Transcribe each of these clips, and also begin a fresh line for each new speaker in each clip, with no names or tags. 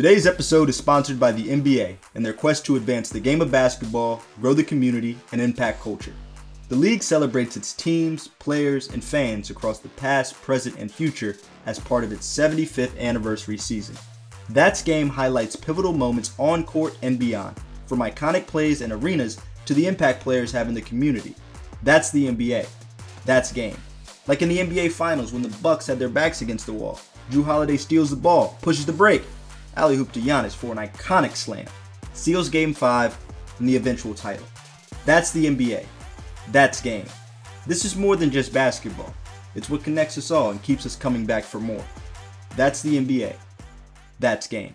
Today's episode is sponsored by the NBA and their quest to advance the game of basketball, grow the community, and impact culture. The league celebrates its teams, players, and fans across the past, present, and future as part of its 75th anniversary season. That's Game highlights pivotal moments on court and beyond, from iconic plays and arenas to the impact players have in the community. That's the NBA. That's Game. Like in the NBA Finals when the Bucks had their backs against the wall. Jrue Holiday steals the ball, pushes the break, alley oop to Giannis for an iconic slam, seals Game 5 and the eventual title. That's the NBA. That's game. This is more than just basketball. It's what connects us all and keeps us coming back for more. That's the NBA. That's game.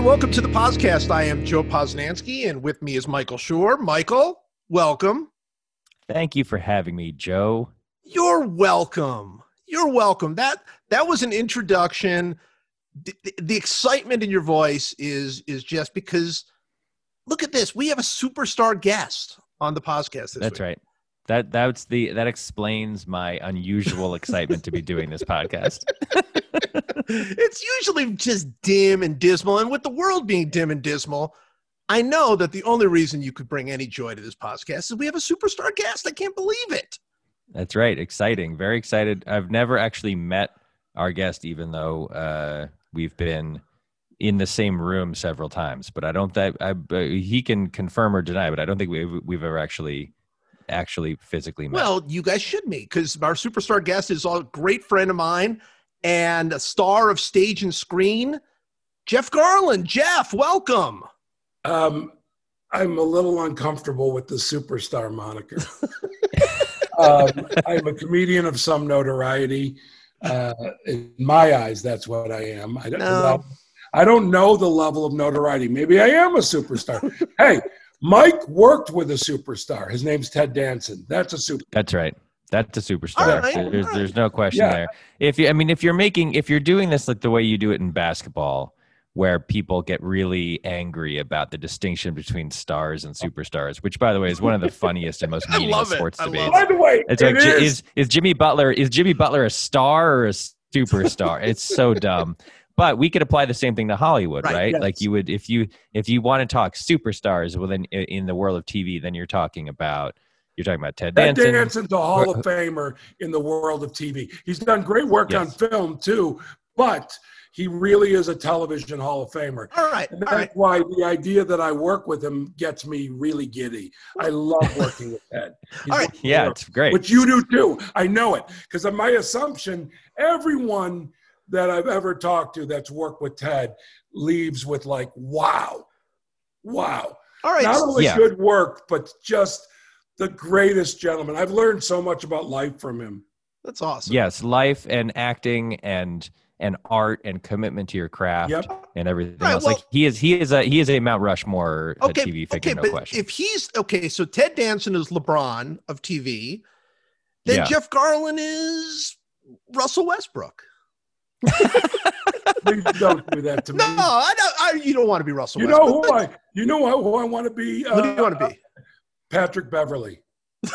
Welcome to the podcast. I am Joe Posnanski, and with me is Michael Schur. Michael, welcome.
Thank you for having me, Joe.
You're welcome. You're welcome. That that was an introduction. The, the- the excitement in your voice is is just because. Look at this. We have a superstar guest on the podcast. This
That's
week.
right. That that's the that explains my unusual excitement to be doing this podcast.
it's usually just dim and dismal. And with the world being dim and dismal, I know that the only reason you could bring any joy to this podcast is we have a superstar guest. I can't believe it.
That's right. Exciting. Very excited. I've never actually met our guest, even though uh, we've been in the same room several times. But I don't think I, uh, he can confirm or deny. But I don't think we've we've ever actually actually physically met.
Well, you guys should meet because our superstar guest is a great friend of mine and a star of stage and screen, Jeff Garlin. Jeff, welcome.
Um, I'm a little uncomfortable with the superstar moniker. um, I'm a comedian of some notoriety. Uh, in my eyes, that's what I am. I don't,
No.
I don't know the level of notoriety. Maybe I am a superstar. hey, Mike worked with a superstar. His name's Ted Danson. That's a super.
That's right. That's a superstar.
All right,
there's,
all right.
there's no question
Yeah.
there. If you, I mean, if you're making, if you're doing this like the way you do it in basketball, where people get really angry about the distinction between stars and superstars, which, by the way, is one of the funniest and most
I
meaningless
love it.
sports
I love
debates.
By the way,
It's like, J-
is-
is is Jimmy Butler is Jimmy Butler a star or a superstar? it's so dumb. But we could apply the same thing to Hollywood,
Right,
right?
yes.
Like you would if you if you want to talk superstars, well then in the world of TV, then you're talking about you're talking about Ted
Ted
Danson.
Danson's a Hall of Famer in the world of TV. He's done great work on film too, but he really is a television Hall of Famer.
All right.
And that's
right.
why the idea that I work with him gets me really giddy. I love working with Ted. He's
All right.
Yeah, it's great.
Which you do too. I know it. Because of my assumption, everyone that I've ever talked to that's worked with Ted leaves with like, wow, wow.
All right.
Not only
Yeah.
good work, but just the greatest gentleman. I've learned so much about life from him.
That's awesome.
yes, life and acting and and art and commitment to your craft
Yep.
and everything
Right,
else.
well-
like he is he is a he is a Mount Rushmore
Okay.
TV figure,
okay.
no
but
question.
if he's okay, so Ted Danson is LeBron of TV, then
Yeah.
Jeff Garlin is Russell Westbrook.
Please don't do that to me.
No, I don't. I, you don't want to be Russell
you know
Westbrook.
who I you know who I want to be?
What do you
Uh,
want to be?
Patrick Beverley.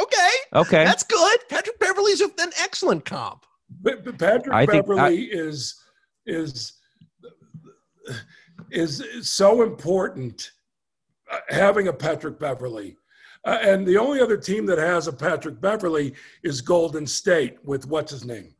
Okay,
okay.
that's good. Patrick Beverley's a an excellent comp.
But, but Patrick
I think-
Beverley is is is so important. uh, Having a Patrick Beverley, uh, and the only other team that has a Patrick Beverley is Golden State with what's his name.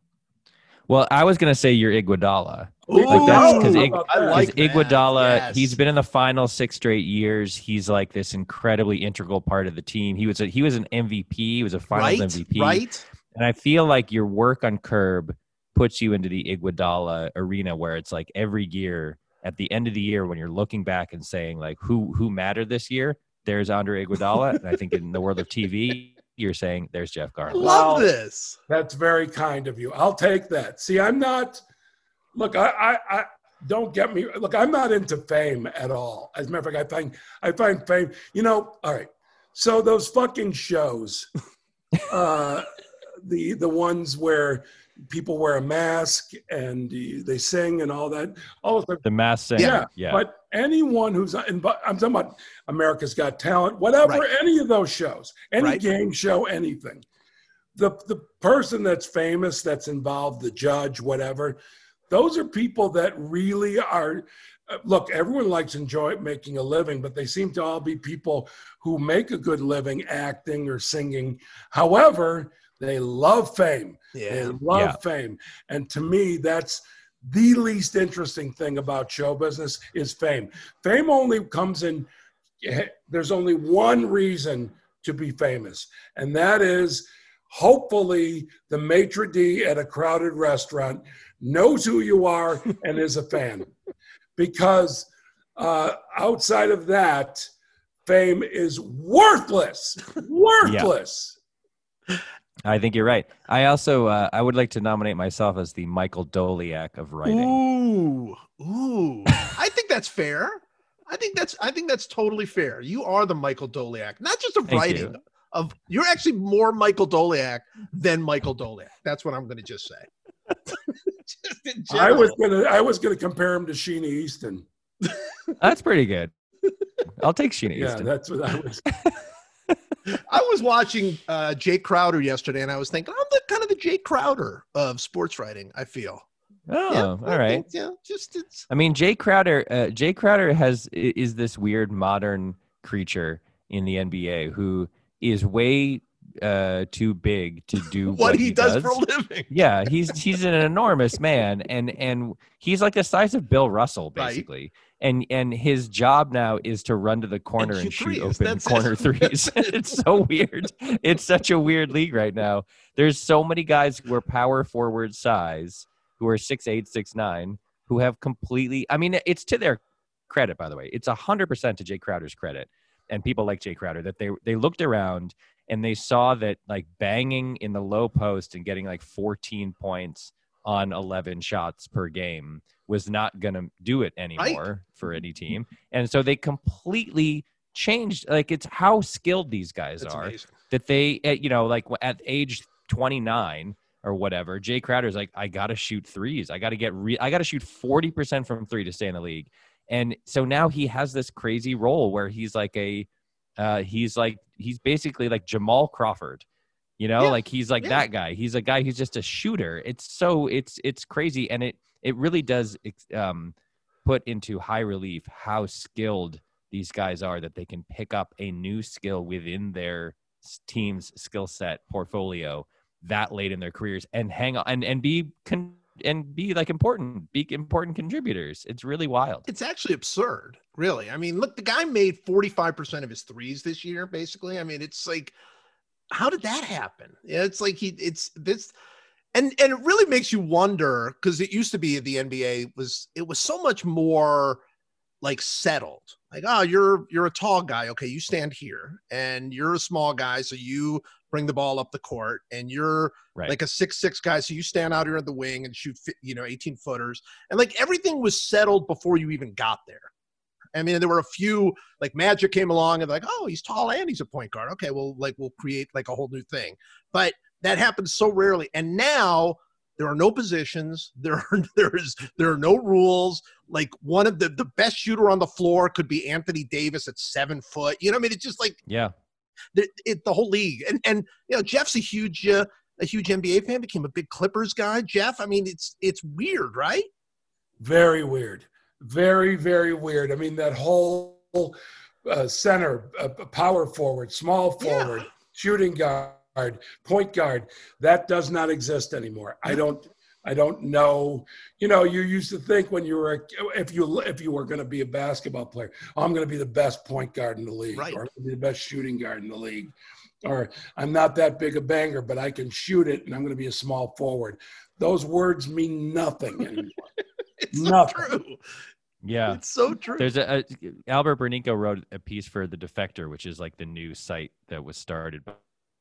Well, I was gonna say you're Iguodala.
Ooh,
that's 'cause Ig-
How about
I
that?
like
Because. Iguodala,
Yes.
he's been in the final six straight years. He's like this incredibly integral part of the team. He was a, he was an MVP. He was a Finals
right,
MVP.
right.
And I feel like your work on Curb puts you into the Iguodala arena, where it's like every year at the end of the year when you're looking back and saying like who who mattered this year. There's Andre Iguodala, and I think in the world of TV, you're saying there's Jeff
I
Garlin.
love
Well,
this.
That's very kind of you. I'll take that. See, I'm not. Look, I, I, I, don't get me look. I'm not into fame at all. As a matter of fact, I find I find fame. You know, all right. So those fucking shows, uh, the the ones where people wear a mask and they sing and all that, all of the
The Masked Singer.
yeah,
Yeah.
But anyone who's in, but I'm talking about America's Got Talent, whatever,
Right.
any of those shows, any
Right.
game show, anything. The the person that's famous, that's involved, the judge, whatever, those are people that really are. uh, Look, everyone likes enjoy making a living, but they seem to all be people who make a good living acting or singing. However, they love fame. They
Yeah.
love
Yeah.
fame. And to me, that's the least interesting thing about show business is fame. Fame only comes in, eh, there's only one reason to be famous, and that is hopefully the maitre d' at a crowded restaurant knows who you are and is a fan. Because uh, outside of that, fame is worthless. Worthless.
I think you're right. I also uh, I would like to nominate myself as the Michael Doliak of writing.
Ooh, ooh. I think that's fair. I think that's I think that's totally fair. You are the Michael Doliak, not just of
Thank
writing.
you.
Of you're actually more Michael Doliak than Michael Doliak. That's what I'm going to just say. just
I was gonna I was gonna compare him to Sheena Easton.
That's pretty good. I'll take Sheena
Yeah,
Easton.
that's what I was.
I was watching uh, Jae Crowder yesterday, and I was thinking, I'm the kind of the Jae Crowder of sports writing. I feel.
Oh,
yeah,
all
I think, yeah, just it's
I mean, Jae Crowder. Uh, Jae Crowder has is this weird modern creature in the NBA who is way uh, too big to do
what, he, does, for a living.
yeah, he's he's an enormous man, and and he's like the size of Bill Russell,
Right.
And and his job now is to run to the corner and,
shoot
shoot
threes.
open
That's it.
corner threes. it's so weird. It's such a weird league right now. There's so many guys who are power forward size, who are six eight, six nine, who have completely. I mean, it's to their credit, by the way. It's hundred percent to Jae Crowder's credit, and people like Jae Crowder that they they looked around and they saw that like banging in the low post and getting like 14 points on 11 shots per game was not going to do it anymore for any team. And so they completely changed like it's how skilled these guys
That's
are
amazing.
that they at, you know like at age 29 or whatever jae crowder's like i gotta shoot threes i gotta get re- i gotta shoot 40% from three to stay in the league and so now he has this crazy role where he's like a uh, he's like he's basically like jamal crawford you know
Yeah,
like he's like
yeah.
that guy he's a guy who's just a shooter it's so it's it's crazy and it it really does um put into high relief how skilled these guys are that they can pick up a new skill within their team's skill set portfolio that late in their careers and hang on and, and be con- and be like important be important contributors it's really wild
It's actually absurd, really. I mean, look, the guy made 45% of his threes this year, basically. I mean, it's like, how did that happen? Yeah, it's like he, it's this, and and it really makes you wonder because it used to be the NBA was it was so much more like settled. Like, oh, you're you're a tall guy, okay, you stand here, and you're a small guy, so you bring the ball up the court, and you're
right
like a six six guy, so you stand out here at the wing and shoot, you know, 18 footers, and like everything was settled before you even got there. I mean, there were a few like Magic came along and like, oh, he's tall and he's a point guard. Okay, well, like we'll create like a whole new thing, but that happens so rarely. And now there are no positions. There are there is there are no rules. Like one of the the best shooter on the floor could be Anthony Davis at seven foot. You know, what I mean, it's just like
yeah
the, it, the whole league. And and you know, Jeff's a huge uh, a huge NBA fan. Became a big Clippers guy. Jeff, I mean, it's it's weird, right?
Very weird. Very, very weird. I mean, that whole uh, center, uh, power forward, small
Yeah.
forward, shooting guard, point guard, that does not exist anymore. I don't. I don't know. You know, you used to think when you were a- if you if you were going to be a basketball player, oh, I'm going to be the best point guard in the league,
Right.
or I'm going to be the best shooting guard in the league, or I'm not that big a banger, but I can shoot it, and I'm going to be a small forward. Those words mean nothing anymore.
It's
Nothing.
true.
Yeah
It's so true.
There's a, a Albert Burneko wrote a piece for the Defector, which is like the new site that was started by,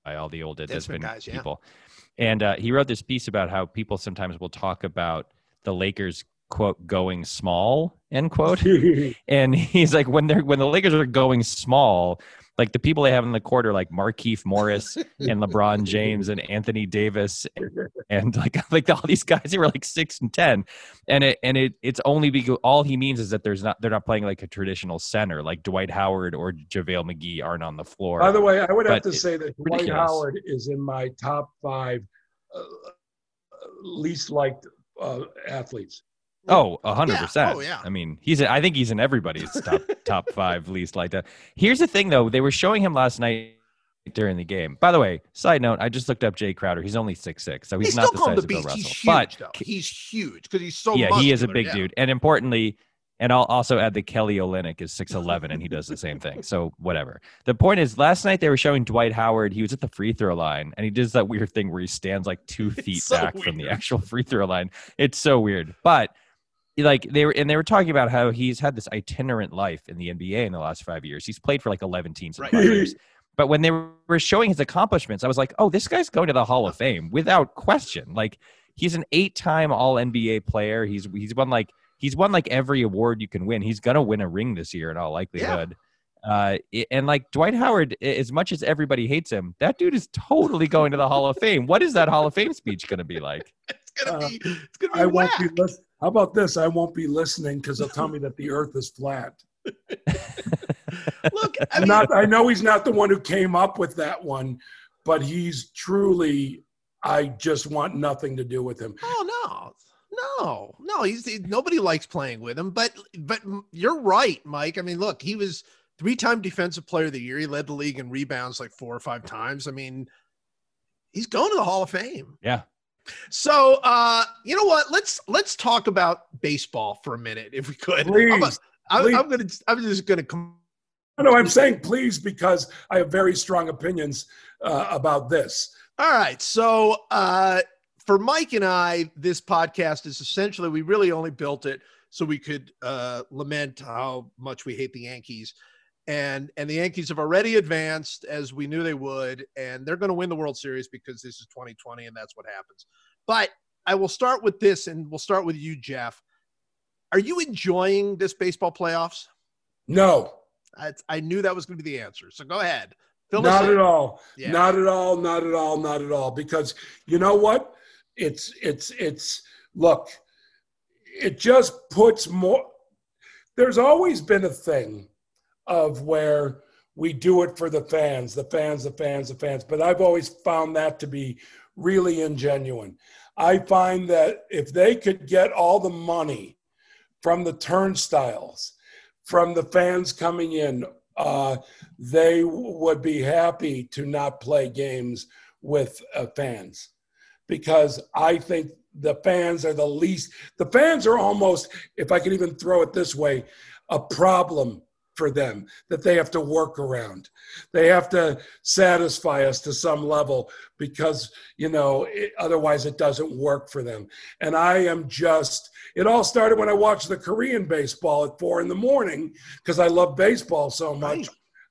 by all the old Deadspin
guys, yeah.
people. And uh, he wrote this piece about how people sometimes will talk about the Lakers quote going small end quote and he's like when they're when the lakers are going small like the people they have in the court are like Markieff Morris and LeBron James and Anthony Davis and like like all these guys who are like six and ten, and it and it it's only because all he means is that there's not they're not playing like a traditional center like Dwight Howard or JaVale McGee aren't on the floor.
By the way, I would have
But
to say that Dwight
ridiculous.
Howard is in my top five uh, least liked uh, athletes.
Oh, a hundred
Yeah.
percent.
Oh, yeah.
I mean, he's. I think he's in everybody's top top five least like that. Here's the thing, though. They were showing him last night during the game. By the way, side note: I just looked up Jae Crowder. He's only six six, so
They
he's not the size
the
of Bill. Russell.
He's huge,
but
though. He's huge because he's so.
yeah, he is a big
yeah.
dude. And importantly, and I'll also add that Kelly Olynyk is 6'11 and he does the same thing. So whatever. The point is, last night they were showing Dwight Howard. He was at the free throw line and he does that weird thing where he stands like two feet
so
back from the actual free throw line. It's so weird. But like they were, and they were talking about how he's had this itinerant life in the NBA in the last five years. He's played for like 11 teams in
Right.
five years. But when they were showing his accomplishments, I was like, oh, this guy's going to the Hall of Fame without question. Like he's an eight-time All NBA player. He's he's won like he's won like every award you can win. He's gonna win a ring this year in all likelihood. Uh, i- and like Dwight Howard, as much as everybody hates him, that dude is totally going to the Hall of Fame. What is that Hall of Fame speech going to be like?
It's gonna
Uh,
be. It's gonna be.
I won't be
whack.
listening. How about this? I won't be listening because they'll tell me that the Earth is flat.
Look, I mean,
not. I know he's not the one who came up with that one, but he's truly. I just want nothing to do with him.
Oh no, no, no. He's he, nobody likes playing with him. But but you're right, Mike. I mean, look, he was three-time Defensive Player of the Year. He led the league in rebounds like four or five times. I mean, he's going to the Hall of Fame.
Yeah.
So uh, you know what? Let's let's talk about baseball for a minute, if we could.
Please,
I'm, a- I'm,
please.
I'm gonna. I'm just gonna come.
No, I'm saying please because I have very strong opinions uh, about this.
All right. So uh, for Mike and I, this podcast is essentially we really only built it so we could uh, lament how much we hate the Yankees. And and the Yankees have already advanced as we knew they would, and they're going to win the World Series because this is 2020 and that's what happens. But I will start with this, and we'll start with you, Jeff. Are you enjoying this baseball playoffs?
No,
I, I knew that was going to be the answer. So go ahead. Fill
not at all.
Yeah.
Not at all. Not at all. Not at all. Because you know what? It's it's it's look. It just puts more. There's always been a thing of where we do it for the fans, the fans, the fans, the fans. But I've always found that to be really ingenuine. I find that if they could get all the money from the turnstiles, from the fans coming in, uh, they would be happy to not play games with uh, fans because I think the fans are the least, the fans are almost, if I could even throw it this way, a problem for them that they have to work around. They have to satisfy us to some level because, you know, it, otherwise it doesn't work for them. And I am just, it all started when I watched the Korean baseball at four in the morning because I love baseball so much.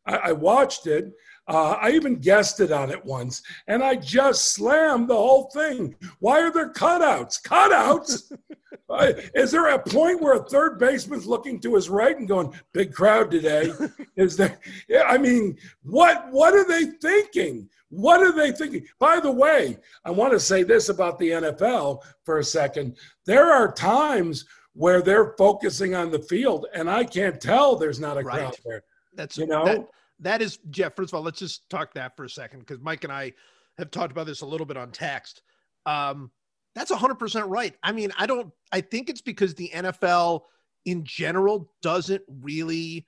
Right.
I, I watched it. Uh, I even guessed it on it once, and I just slammed the whole thing. Why are there cutouts? Cutouts? Uh, Is there a point where a third baseman's looking to his right and going, "Big crowd today"? Is there? Yeah, I mean, what what are they thinking? What are they thinking? By the way, I want to say this about the NFL for a second. There are times where they're focusing on the field, and I can't tell there's not a
Right.
crowd there.
That's
You know?
that, that is Jeff. First of all, let's just talk that for a second because Mike and I have talked about this a little bit on text. Um, that's hundred percent right. I mean, I don't. I think it's because the NFL in general doesn't really.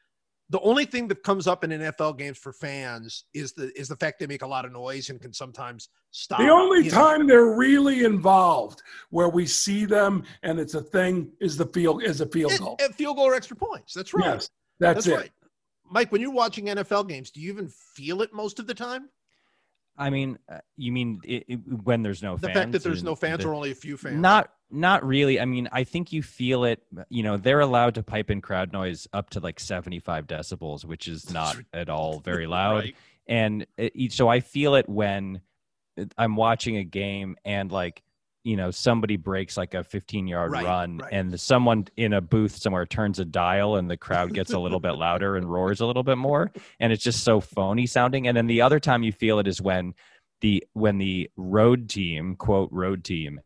The only thing that comes up in NFL games for fans is the is the fact they make a lot of noise and can sometimes stop.
The only
you know.
time they're really involved where we see them and it's a thing is the field is a field
It-
goal.
field goal or extra points. That's right.
Yes, that's, it.
right. Mike, when you're watching NFL games, do you even feel it most of the time?
I mean, uh, you mean i i when there's no
The
fans?
fact that there's no fans
the-
or only a few fans.
Not not really. I mean, I think you feel it. You know, they're allowed to pipe in crowd noise up to like 75 decibels, which is not at all very loud.
Right.
And it, so I feel it when I'm watching a game and like you know somebody breaks like a 15 yard
Right,
run
right.
and someone in a booth somewhere turns a dial and the crowd gets a little bit louder and roars a little bit more and it's just so phony sounding and then the other time you feel it is when the when the road team quote road team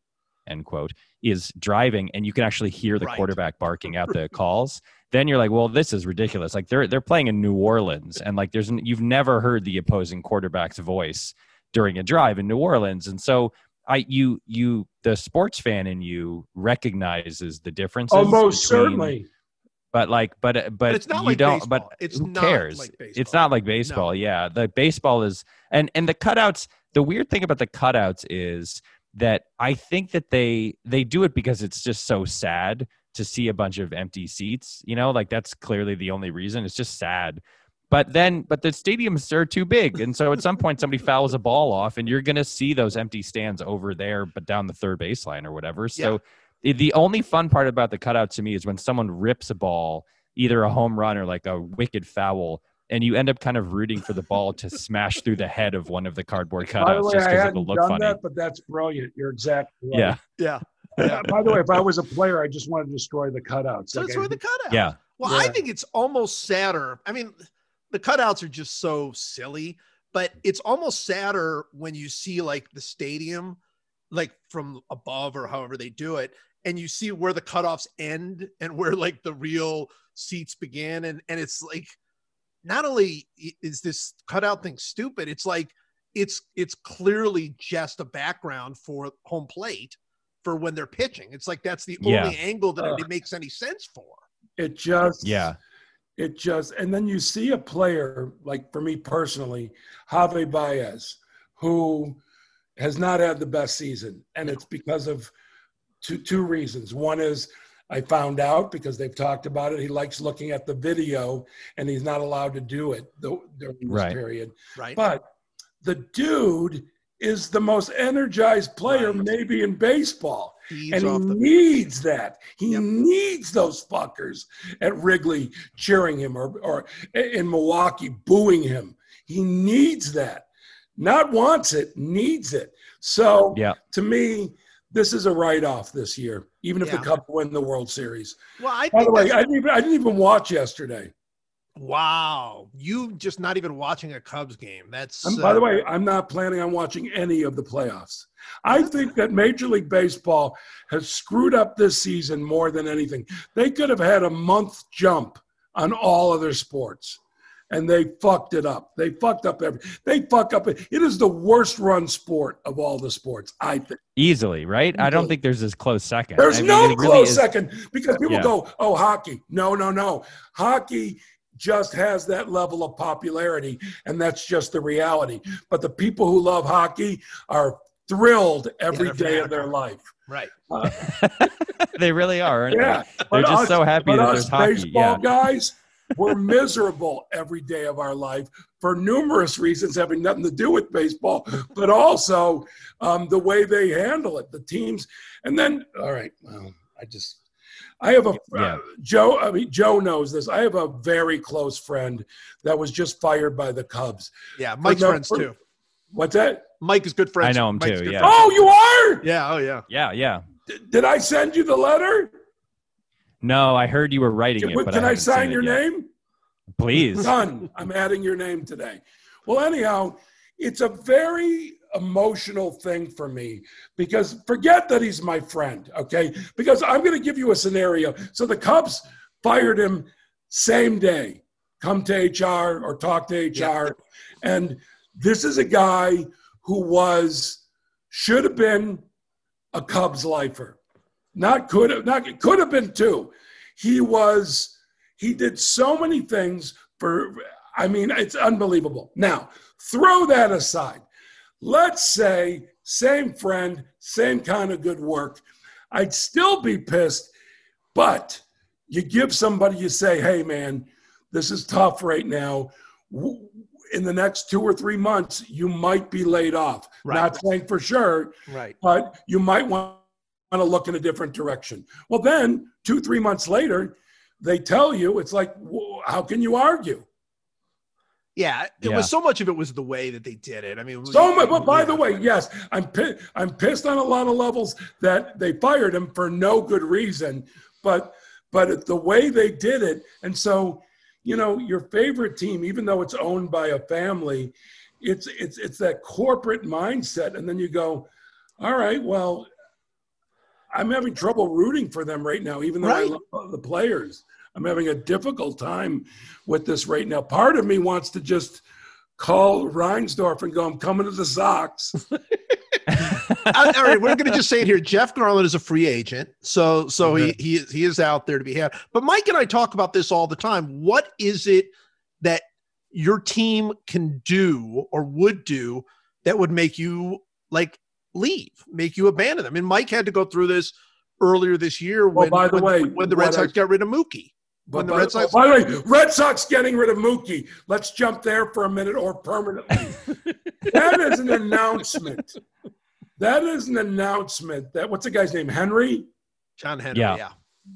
end quote is driving and you can actually hear the
Right.
quarterback barking out the calls then you're like well this is ridiculous like they're they're playing in New Orleans and like there's you've never heard the opposing quarterback's voice during a drive in New Orleans and so I you you the sports fan in you recognizes the differences
Almost
between-
certainly.
but like but uh, but,
it's not
you
like
don't
baseball.
but
It's
who
not
cares?
like
it's not like baseball yeah. The baseball is and and the cutouts the weird thing about the cutouts is that i think that they they do it because it's just so sad to see a bunch of empty seats you know? Like that's clearly the only reason. It's just sad but then but the stadiums are too big and so at some point somebody fouls a ball off and you're going to see those empty stands over there but down the third baseline or whatever so the- the only fun part about the cutouts to me is when someone rips a ball either a home run or like a wicked foul and you end up kind of rooting for the ball to smash through the head of one of the cardboard
By the
cutouts
way,
just because it'll look
done
funny
that, but that's brilliant. You're exactly right.
yeah
Yeah.
Uh, By the way, if I was a player, I just want to destroy the cutouts.
So
Like,
that's
I-
the cutout.
yeah
Well, I think it's almost sadder. I mean, the cutouts are just so silly, but it's almost sadder when you see like the stadium, like from above or however they do it, and you see where the cutoffs end and where like the real seats begin. And and it's like not only is this cutout thing stupid, it's like it's it's clearly just a background for home plate for when they're pitching. It's like that's the
Yeah.
only angle that
Ugh.
it makes any sense for.
It just
yeah
It just and then you see a player like for me personally, Javy Baez, who has not had the best season, and it's because of two two reasons. One is I found out because they've talked about it. He likes looking at the video, and he's not allowed to do it during this
Right.
period.
Right.
But the dude is the most energized player
Right.
maybe in baseball
Feeds
and he
off the
needs that. He
Yep.
needs those fuckers at Wrigley cheering him or, or in Milwaukee booing him. He needs that. Not wants it, needs it. So
yeah
to me, this is a write off this year, even if
Yeah.
the Cubs win the World Series.
Well, I
By
think
the way, I didn't, even, I didn't even watch yesterday.
Wow, you just not even watching a Cubs game. That's
Um, by the
uh,
way, I'm not planning on watching any of the playoffs. I think that Major League Baseball has screwed up this season more than anything. They could have had a month jump on all other sports, and they fucked it up. They fucked up every. They fuck up. It is the worst run sport of all the sports. I think.
easily right i don't think there's this close second
There's
I mean,
no
it really
close
is-
second because people
Yeah.
go, "Oh, hockey." No, no, no. Hockey just has that level of popularity, and that's just the reality. But the people who love hockey are thrilled every
they're
day of their life.
right.
Uh,
they really are aren't
yeah,
they they're
but
just
us-
so happy
but
that
us
there's hockey
baseball
yeah
guys, we're miserable every day of our life for numerous reasons having nothing to do with baseball, but also um, the way they handle it, the teams. And then, all right, well, I just, I have a
Yeah.
Uh, Joe. I mean, Joe knows this. I have a very close friend that was just fired by the Cubs.
Yeah, Mike's
no-
friends
for-
too.
What's that?
Mike is good friends.
I know him
Mike's
too, yeah.
friends.
Oh, you are?
yeah, oh yeah.
yeah yeah
D- Did I send you the letter?
no i heard you were writing
Can,
it but
can I,
haven't
sign your name?
please
Done. I'm adding your name today. Well, anyhow, it's a very emotional thing for me because forget that he's my friend, okay? Because I'm going to give you a scenario. So the Cubs fired him same day. Come to HR or talk to HR. And this is a guy who was, should have been a Cubs lifer. Not could have, not could have been two. He was, he did so many things for, I mean, it's unbelievable. Now, throw that aside. Let's say, same friend, same kind of good work. I'd still be pissed, but you give somebody, you say, hey, man, this is tough right now. In the next two or three months, you might be laid off.
Right.
Not saying for sure,
Right.
but you might want to look in a different direction. Well, then two, three months later, they tell you it's like, how can you argue?
Yeah, it
Yeah.
was so much of it was the way that they did it. I mean,
So much. But by
yeah.
the way, yes, I'm pi- I'm pissed on a lot of levels that they fired him for no good reason. But but the way they did it, and so you know, your favorite team, even though it's owned by a family, it's it's it's that corporate mindset, and then you go, all right, well, I'm having trouble rooting for them right now, even though
Right.
I love the players. I'm having a difficult time with this right now. Part of me wants to just call Reinsdorf and go, I'm coming to the Sox.
All right, we're going to just say it here. Jeff Garlin is a free agent, so so he he is, he is out there to be had. But Mike and I talk about this all the time. What is it that your team can do or would do that would make you like leave, make you abandon them? And Mike had to go through this earlier this year
Well,
when,
by the
when,
way,
when the Red Sox
I-
got rid of Mookie.
But
When the
by,
Red Sox-
by the way, Red Sox getting rid of Mookie. Let's jump there for a minute or permanently. that is an announcement. That is an announcement that what's the guy's name? Henry?
John Henry,
Yeah.
yeah.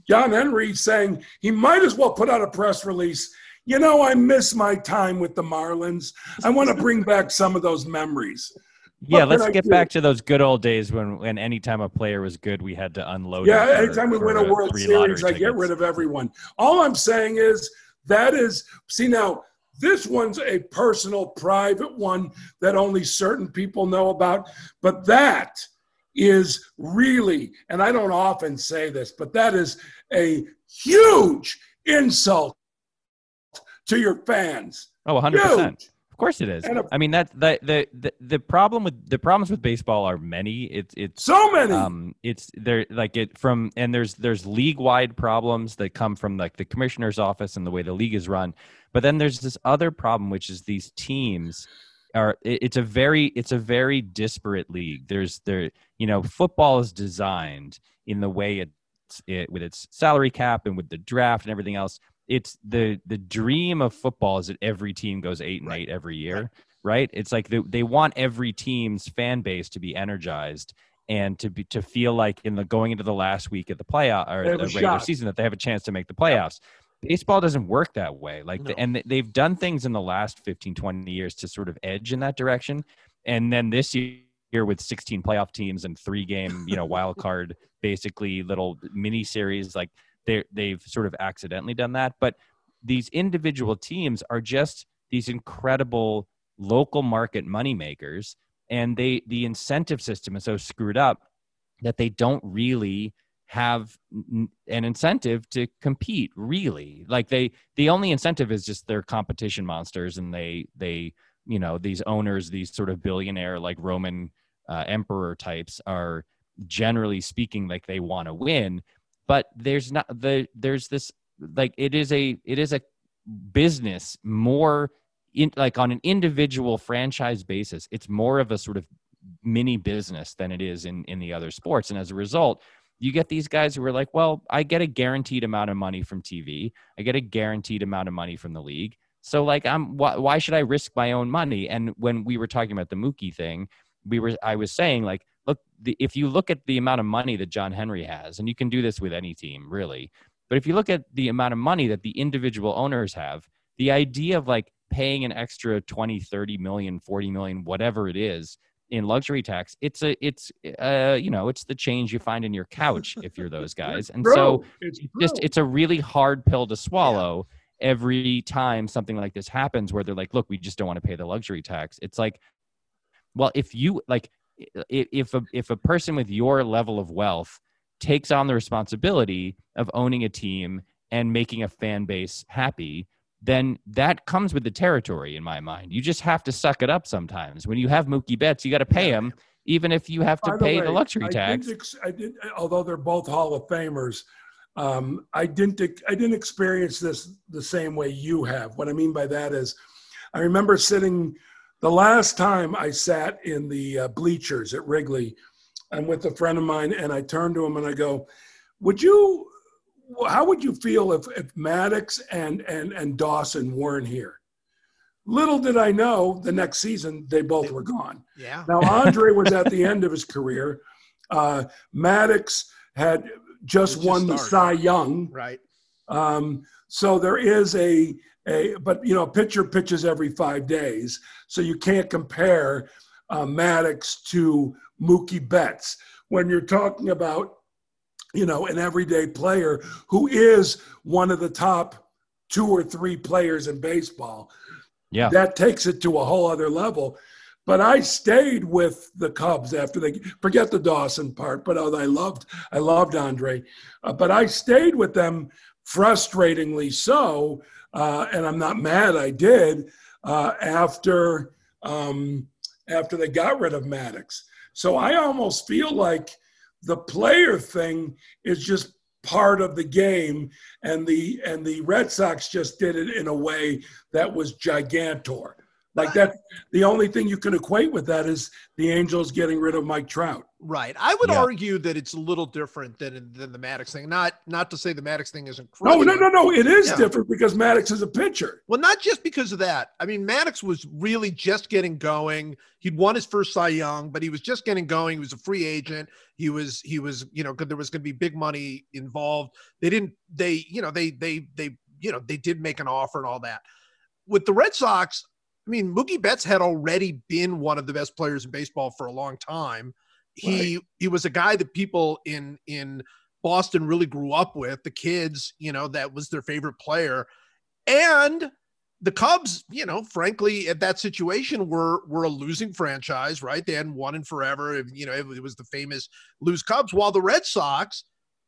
John Henry saying he might as well put out a press release. You know, I miss my time with the Marlins. I want to bring back some of those memories.
Yeah, let's get back to those good old days when, when anytime a player was good, we had to unload.
Yeah,
for-
anytime we win a World Series, I get rid of everyone. All I'm saying is that is see now this one's a personal, private one that only certain people know about. But that is really, and I don't often say this, but that is a huge insult to your fans.
Oh, 100 percent.
Huge.
Of course it is.
A-
I mean, that the, the the the problem with the problems with baseball are many. It's it's
So many.
um it's there like it from and there's there's league wide problems that come from like the commissioner's office and the way the league is run but then there's this other problem which is these teams are it- it's a very it's a very disparate league there's there you know football is designed in the way it's it with its salary cap and with the draft and everything else it's the the dream of football is that every team goes eight and
Right.
eight every year right? It's like they, they want every team's fan base to be energized and to be to feel like in the going into the last week of the playoff or the regular
shot.
season that they have a chance to make the playoffs. Baseball doesn't work that way like the, and they've done things in the last 15 20 years to sort of edge in that direction. And then this year with 16 playoff teams and three game you know wild card basically little mini series like they they've sort of accidentally done that but these individual teams are just these incredible local market money makers and they the incentive system is so screwed up that they don't really have an incentive to compete really. Like they the only incentive is just they're competition monsters and they they you know these owners these sort of billionaire like roman uh, emperor types are generally speaking like they want to win but there's not the there's this like it is a it is a business more in like on an individual franchise basis. It's more of a sort of mini business than it is in in the other sports. And as a result you get these guys who are like well i get a guaranteed amount of money from tv i get a guaranteed amount of money from the league. So like i'm why, why should i risk my own money? And when we were talking about the mookie thing we were i was saying like look the, if you look at the amount of money that john henry has and you can do this with any team really but if you look at the amount of money that the individual owners have the idea of like paying an extra 20 30 million 40 million whatever it is in luxury tax it's a it's uh you know it's the change you find in your couch if you're those guys. And
True.
so
it's
just it's a really hard pill to swallow every time something like this happens where they're like look we just don't want to pay the luxury tax. It's like well if you like if a if a person with your level of wealth takes on the responsibility of owning a team and making a fan base happy then that comes with the territory in my mind you just have to suck it up sometimes when you have mookie betts you got to pay him even if you have to
By
pay the luxury
I
tax
ex- I did, although they're both Hall of Famers. Um, I didn't. I didn't experience this the same way you have. What I mean by that is, I remember sitting the last time I sat in the uh, bleachers at Wrigley. I'm with a friend of mine, and I turned to him and I go, "Would you? How would you feel if, if Maddux and and and Dawson weren't here?" Little did I know, the next season they both were gone.
Yeah.
Now, Andre was at the end of his career. Uh, Maddux had just
Just
won the. Cy Young.
Right.
Um, so there is a a but you know, a pitcher pitches every five days, so you can't compare uh, Maddux to Mookie Betts when you're talking about you know an everyday player who is one of the top two or three players in baseball.
Yeah.
That takes it to a whole other level. But I stayed with the Cubs after they forget the Dawson part. But oh, I loved I loved Andre, uh, but I stayed with them frustratingly so, uh, and I'm not mad. I did uh, after um, after they got rid of Maddux. So I almost feel like the player thing is just part of the game and the and the Red Sox just did it in a way that was gigantor. Like that the only thing you can equate with that is the Angels getting rid of Mike Trout.
Right. I would
Yeah.
argue that it's a little different than than the Maddux thing. Not not to say the Maddux thing isn't
No,
crazy.
no, no, no. It is
Yeah.
different because Maddux is a pitcher.
Well, not just because of that. I mean, Maddux was really just getting going. He'd won his first Cy Young, but he was just getting going. He was a free agent. He was he was you know there was going to be big money involved. They didn't they you know they they they you know they did make an offer and all that. With the Red Sox, I mean, Mookie Betts had already been one of the best players in baseball for a long time. He he was a guy that people in in Boston really grew up with. The kids, you know, that was their favorite player, and the Cubs, you know, frankly, at that situation were were a losing franchise, right? They hadn't won in forever. You know, it, it was the famous lose Cubs. While the Red Sox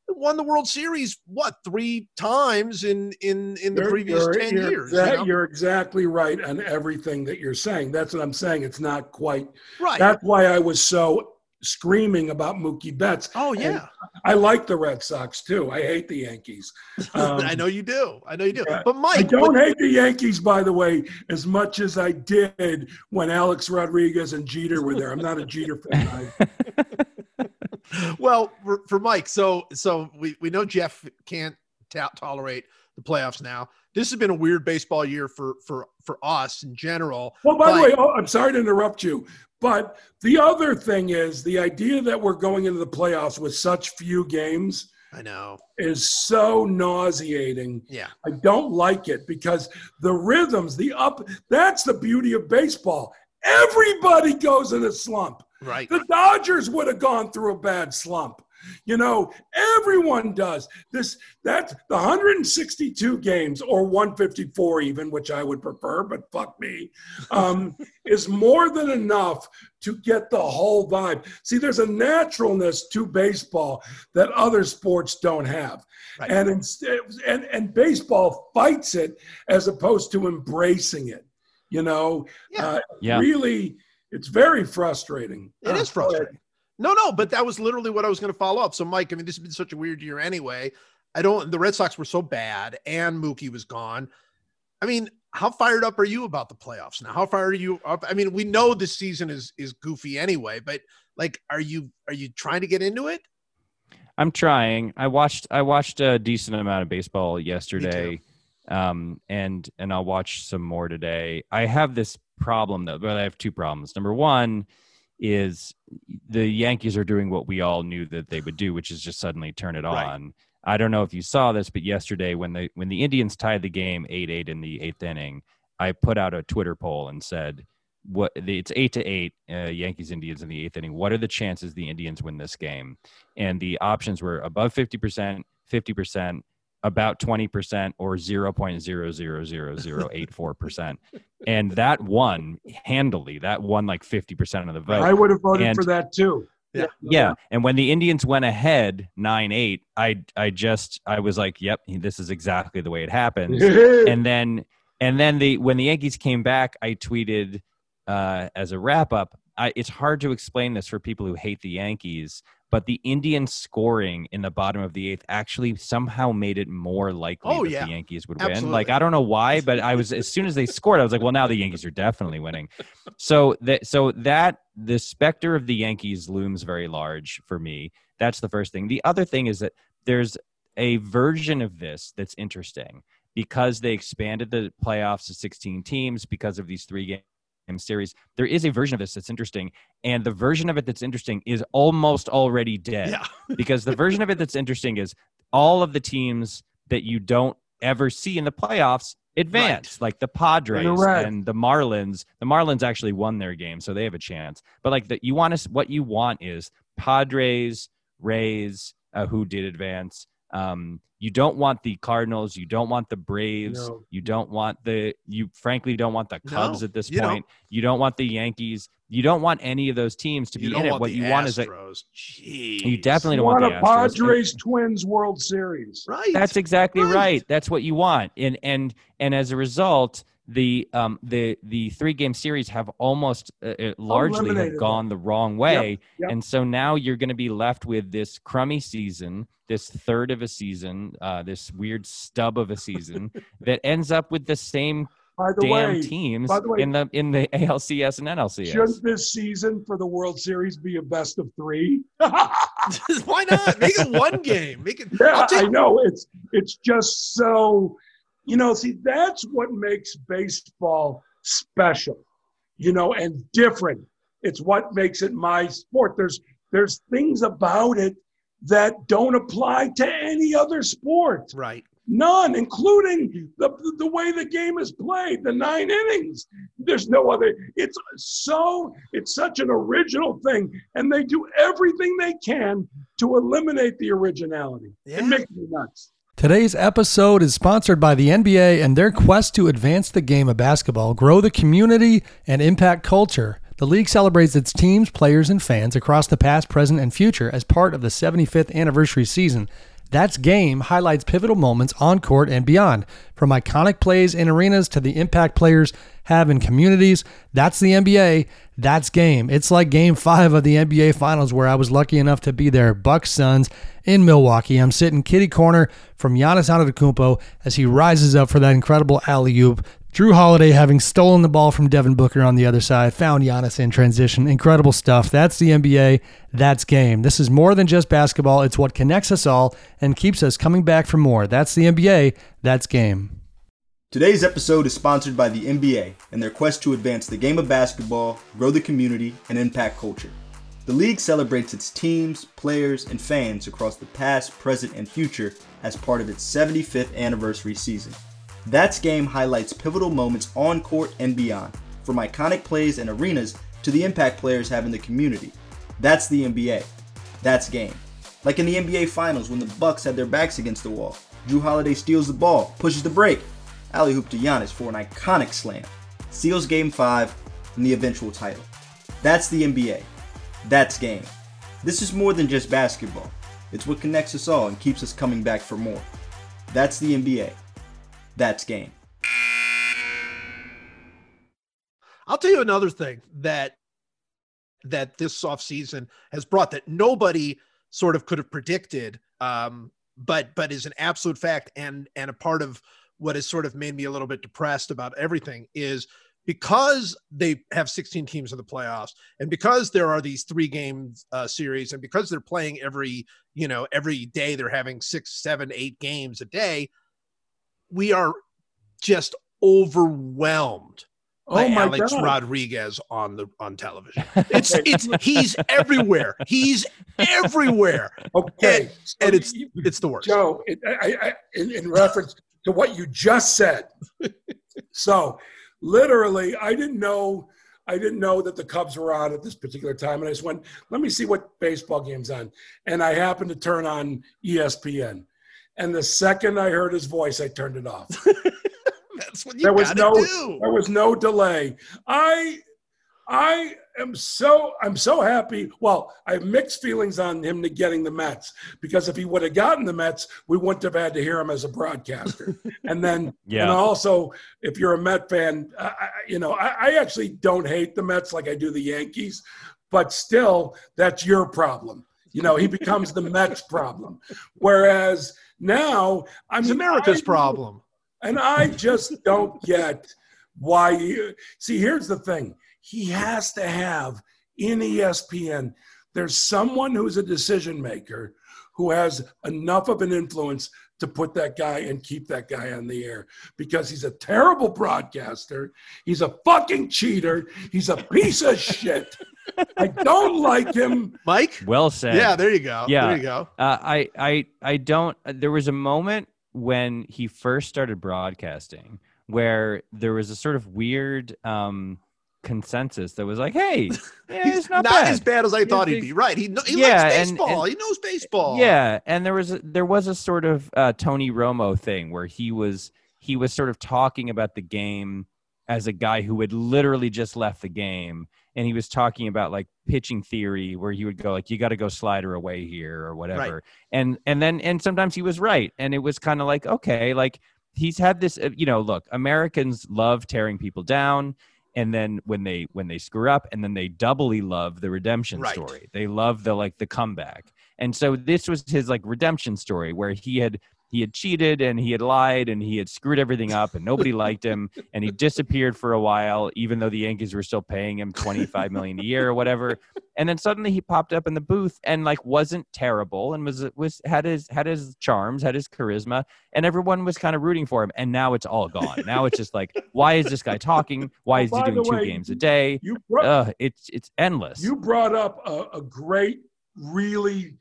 won the World Series, what three times in in in the
You're-
previous
you're-
10
you're
years?
exact-
you know?
You're exactly right on everything that you're saying. That's what I'm saying. It's not quite.
right.
That's why I was so screaming about Mookie Betts.
oh
and
yeah,
I like the Red Sox too. I hate the Yankees. Um,
I know you do. I know you do.
yeah.
But Mike,
I don't
what-
hate the Yankees, by the way, as much as I did when Alex Rodriguez and Jeter were there. I'm not a Jeter fan. I-
well for, for mike so so we, we know jeff can't ta- tolerate the playoffs now this has been a weird baseball year for for for us in general
Well, by the way, oh, I'm sorry to interrupt you, but the other thing is the idea that we're going into the playoffs with such few games
i know
is so nauseating.
yeah
I don't like it because the rhythms, the up, that's the beauty of baseball. Everybody goes in a slump.
right
The Dodgers would have gone through a bad slump. You know, everyone does. This that's the 162 games or 154 even, which I would prefer, but fuck me, um, is more than enough to get the whole vibe. See, there's a naturalness to baseball that other sports don't have,
Right.
and instead, and and baseball fights it as opposed to embracing it. You know,
Yeah.
uh,
Yeah.
really, it's very frustrating.
It
Uh,
is frustrating. No, no, but that was literally what I was going to follow up. So, Mike, I mean, this has been such a weird year anyway. I don't. The Red Sox were so bad, and Mookie was gone. I mean, how fired up are you about the playoffs now? How fired are you up? I mean, we know this season is is goofy anyway, but like, are you are you trying to get into it?
I'm trying. I watched I watched a decent amount of baseball yesterday. Um and and I'll watch some more today. I have this problem though, but I have two problems. Number one is the Yankees are doing what we all knew that they would do, which is just suddenly turn it
Right.
on. I don't know if you saw this, but yesterday when the when the Indians tied the game 8-8 in the 8th inning, I put out a Twitter poll and said what it's 8 to 8 uh, Yankees Indians in the 8th inning. What are the chances the Indians win this game? and the options were above 50%, 50%, about 20%, or 0.0000084%. and that won handily. That won like 50% of the vote.
I would have voted
And-
for that too.
Yeah.
yeah. And when the Indians went ahead 9 8, I, I just, I was like, yep, this is exactly the way it happens and then and then the when the Yankees came back, I tweeted uh, as a wrap up. I, it's hard to explain this for people who hate the Yankees, but the Indians scoring in the bottom of the eighth actually somehow made it more likely
Oh,
that
yeah.
the Yankees would win. Like I don't know why, but I was as soon as they scored, I was like, well, now the Yankees are definitely winning. So that so that the specter of the Yankees looms very large for me. That's the first thing. The other thing is that there's a version of this that's interesting because they expanded the playoffs to 16 teams because of these three game series. There is a version of this that's interesting, and the version of it that's interesting is almost already dead
Yeah,
because the version of it that's interesting is all of the teams that you don't ever see in the playoffs advance like the Padres
red.
and the Marlins. The Marlins actually won their game, so they have a chance. But like the, you want to, what you want is Padres, Rays, uh, who did advance. Um, you don't want the Cardinals. You don't want the Braves.
No.
You don't want the. You frankly don't want the Cubs
No,
at this
you don't.
point. You don't want the Yankees. You don't want any of those teams to
You
be
don't
in it. What
the
you want is a.
Astros. Jeez.
You definitely don't want
want
the
a
Astros.
Padres Twins World Series.
right.
that's exactly
Right.
right. That's what you want. And and and as a result, the um the the three game series have almost uh, uh, largely have
eliminated
gone the wrong way.
yep.
And so now you're going to be left with this crummy season, this third of a season, uh, this weird stub of a season that ends up with the same
the
damn
way,
teams
by the way-
in the in the ALCS and NLCS.
shouldn't this season for the World Series be a best of three?
Why not? Make it one game. Make it.
Yeah,
I'll
I know it's it's just so you know, see that's what makes baseball special, you know, and different. It's what makes it my sport. There's there's things about it that don't apply to any other sport.
right.
None, including the the way the game is played, the nine innings. There's no other. It's so it's such an original thing, and they do everything they can to eliminate the originality.
Yeah.
It makes me nuts.
Today's episode is sponsored by the NBA and their quest to advance the game of basketball, grow the community, and impact culture. The league celebrates its teams, players, and fans across the past, present, and future as part of the 75th anniversary season. That's Game highlights pivotal moments on court and beyond, from iconic plays in arenas to the impact players have in communities. That's the NBA. That's Game. It's like Game 5 of the NBA Finals where I was lucky enough to be there. Bucks Suns in Milwaukee. I'm sitting kitty corner from Giannis Antetokounmpo as he rises up for that incredible alley-oop. Jrue Holiday, having stolen the ball from Devin Booker on the other side, found Giannis in transition. Incredible stuff. That's the NBA. That's game. This is more than just basketball. It's what connects us all and keeps us coming back for more. That's the NBA. That's game.
Today's episode is sponsored by the NBA and their quest to advance the game of basketball, grow the community, and impact culture. The league celebrates its teams, players, and fans across the past, present, and future as part of its 75th anniversary season. That's Game highlights pivotal moments on court and beyond, from iconic plays and arenas to the impact players have in the community. That's the NBA. That's Game. Like in the NBA Finals when the Bucks had their backs against the wall. Jrue Holiday steals the ball, pushes the break, alley-oop to Giannis for an iconic slam, seals Game 5 and the eventual title. That's the NBA. That's game. This is more than just basketball. It's what connects us all and keeps us coming back for more. That's the NBA. That's game.
I'll tell you another thing that that this offseason has brought that nobody sort of could have predicted, um, but but is an absolute fact and and a part of what has sort of made me a little bit depressed about everything is because they have 16 teams in the playoffs and because there are these three game uh, series and because they're playing every you know every day they're having six seven eight games a day we are just overwhelmed oh by
Oh my
Alex
God.
Rodriguez on the on television. It's it's he's everywhere. He's everywhere.
Okay, so
And it's
you-
it's the worst.
Joe, it, I, I, in, in reference to what you just said. so, literally, I didn't know. I didn't know that the Cubs were on at this particular time, and I just went, "Let me see what baseball game's on." And I happened to turn on ESPN, and the second I heard his voice, I turned it off.
That's what you
There was no-
do.
There was no delay. I I am so I'm so happy. Well, I have mixed feelings on him to getting the Mets because if he would have gotten the Mets, we wouldn't have had to hear him as a broadcaster. and then
Yeah.
and also, if you're a Met fan, I, you know I, I actually don't hate the Mets like I do the Yankees, but still, that's your problem. You know, he becomes the Mets problem. Whereas now, I
It's America's
I-
problem.
and I just don't get why you see. Here's the thing he has to have in ESPN, there's someone who's a decision maker who has enough of an influence to put that guy and keep that guy on the air because he's a terrible broadcaster. He's a fucking cheater. He's a piece of shit. I don't like him.
Mike?
Well said.
Yeah, there you go.
Yeah.
There you go.
Uh, I, I, I don't. uh, There was a moment when he first started broadcasting where there was a sort of weird um, consensus that was like, "Hey, yeah, it's not,
not
bad.
as bad as I thought he'd be. Right? He kno- he
Yeah,
likes
and-
baseball.
and-
he knows baseball.
Yeah, and there was a, there was a sort of uh, Tony Romo thing where he was he was sort of talking about the game as a guy who had literally just left the game, and he was talking about like pitching theory where he would go like, "You got to go slider away here" or whatever, and and then and sometimes he was right, and it was kind of like okay, like he's had this, uh, you know, look, Americans love tearing people down. And then when they when they screw up, and then they doubly love the redemption
Right.
story. They love the like the comeback. And so this was his like redemption story where he had he had cheated and he had lied and he had screwed everything up and nobody liked him and he disappeared for a while even though the Yankees were still paying him 25 million a year or whatever. And then suddenly he popped up in the booth and like wasn't terrible and was was had his had his charms, had his charisma and everyone was kind of rooting for him and now it's all gone. Now it's just like why is this guy talking? Why is he doing
the
two games a day?
You brought,
Ugh, it's it's endless.
you brought up a, a great, really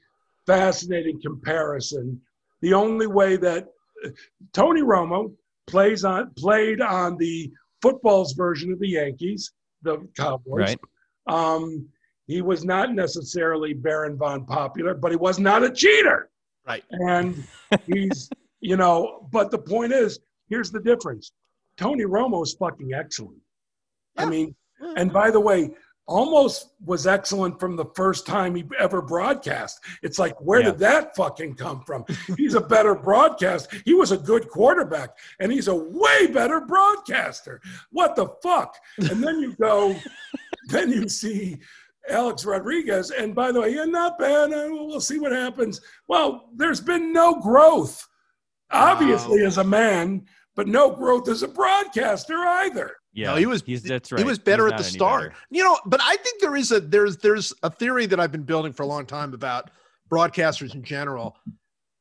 fascinating comparison. The only way that uh, Tony Romo plays on played on the football's version of the Yankees, the Cowboys.
Right.
Um, he was not necessarily Baron von Popular, but he was not a cheater.
Right.
And he's, you know, but the point is, here's the difference. Tony Romo is fucking excellent. I mean, and by the way, almost was excellent from the first time he ever broadcast. It's like, where
Yeah.
did that fucking come from? He's a better broadcast. He was a good quarterback, and he's a way better broadcaster. What the fuck? And then you go, then you see Alex Rodriguez, and by the way, yeah, not bad. We'll see what happens. Well, there's been no growth, obviously, as a man, but no growth as a broadcaster either.
Yeah,
No, he was
he's that's right.
He was better
He's
at the start.
better.
You know, but I think there is a there's there's a theory that I've been building for a long time about broadcasters in general.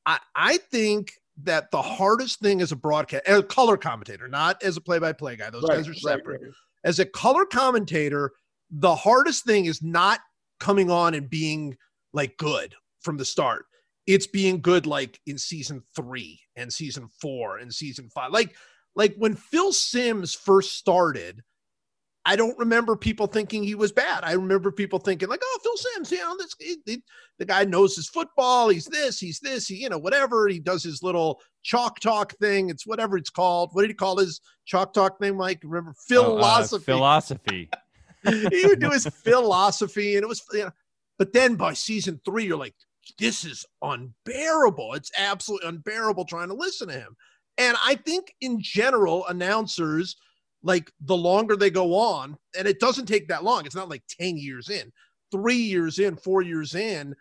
I I think that the hardest thing as a broadcast as a color commentator, not as a play-by-play guy, those guys are separate. As a color commentator, the hardest thing is not coming on and being like good from the start. It's being good like in season three and season four and season five. Like like when Phil Simms first started, I don't remember people thinking he was bad. I remember people thinking like, "Oh, Phil Simms, you know, this he, he- the guy knows his football. He's this, he's this, he, you know, whatever. He does his little chalk talk thing. It's whatever it's called. What did he call his chalk talk thing, Mike? Remember
Oh, uh,
philosophy?
philosophy.
he would do his philosophy, and it was, you know, but then by season three, you're like, this is unbearable. It's absolutely unbearable trying to listen to him. And I think in general, announcers, like the longer they go on, and it doesn't take that long, it's not like 10 years in, three years in, four years in,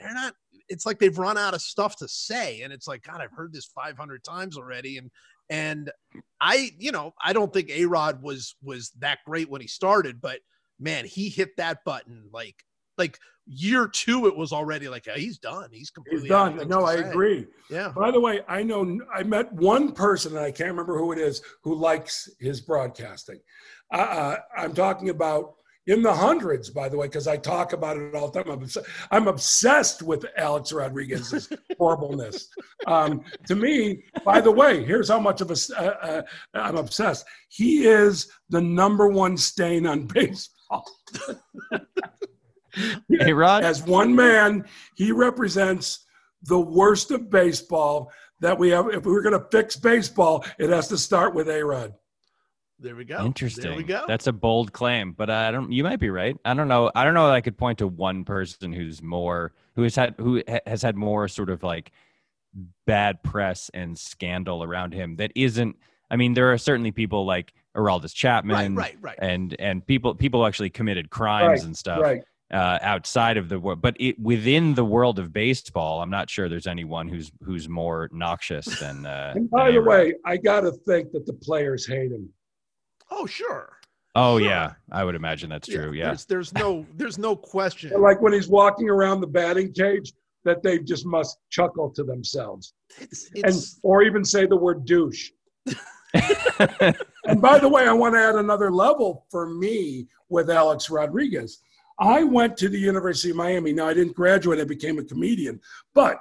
they're not, it's like they've run out of stuff to say. And it's like, God, I've heard this 500 times already. And, and I, you know, I don't think A Rod was, was that great when he started, but man, he hit that button like, like year two, it was already like, oh, he's done. He's completely
He's done. No, I
say.
agree.
Yeah.
By the way, I know I met one person, and I can't remember who it is, who likes his broadcasting. Uh, Uh, I'm talking about in the hundreds, by the way, because I talk about it all the time. I'm, obs- I'm obsessed with Alex Rodriguez's horribleness. Um, to me, by the way, here's how much of a uh, uh, I'm obsessed. He is the number one stain on baseball.
Hey, Rod.
As one man, he represents the worst of baseball that we have. If we were going to fix baseball, it has to start with A Rod.
There we go.
Interesting.
There we go.
That's a bold claim, but I don't. You might be right. I don't know. I don't know that I could point to one person who's more who has had who has had more sort of like bad press and scandal around him that isn't. I mean, there are certainly people like
Aroldis
Chapman,
right, right.
and and people people who actually committed crimes and stuff
Right.
Uh, outside of the world, but it, within the world of baseball, I'm not sure there's anyone who's who's more noxious than. Uh,
And by
than
the way, I got to think that the players hate him.
Oh, sure.
oh
sure.
yeah, I would imagine that's true. Yeah.
There's, there's no, there's no question.
Like when he's walking around the batting cage, that they just must chuckle to themselves
It's,
and or even say the word douche. And by the way, I want to add another level for me with Alex Rodriguez. I went to the University of Miami. Now, I didn't graduate, I became a comedian. But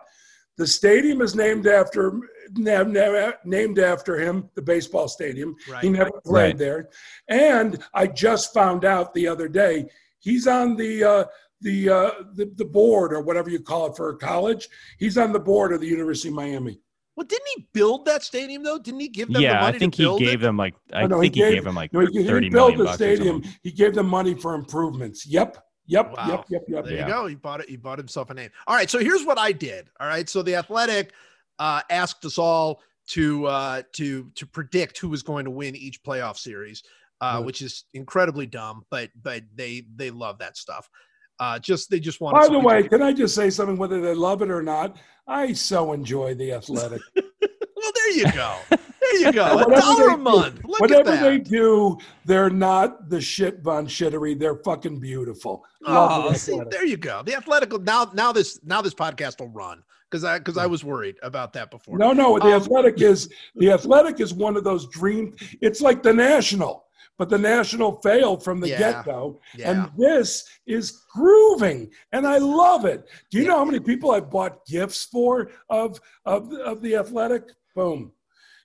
The stadium is named after na- na- named after him, the baseball stadium.
Right.
He never played
Right.
there. And I just found out the other day he's on the uh, the, uh, the the board or whatever you call it for a college. He's on the board of the University of Miami.
Well, didn't he build that stadium though? Didn't he give them the
Yeah,
money
I think
to
he gave
it?
them like I
Oh, no,
think he gave, them like
No, he, he
thirty
didn't build
million
the
bucks
stadium. He gave them money for improvements. Yep. Yep.
Wow.
Yep. Yep. Yep.
There
Yeah.
you go. He bought it. He bought himself a name. All right. So here's what I did. All right. So the Athletic uh, asked us all to uh, to to predict who was going to win each playoff series, uh,
Right.
which is incredibly dumb, but but they they love that stuff. Uh, just they just want.
By the way, can I just say something, whether they love it or not? I so enjoy the athletic.
well, there you go. There you go. A dollar
they
a month.
Whatever
at
they do, they're not the shit von shittery. They're fucking beautiful. Love
Oh,
the
see, there you go. The Athletic. Now, now this now this podcast will run because I because I was worried about that before.
No, no. The
Um,
athletic is the athletic is one of those dream. It's like the national, but the national failed from the
Yeah.
get go,
Yeah.
and this is grooving, and I love it. Do you know how many people I've bought gifts for of of of the athletic? Boom.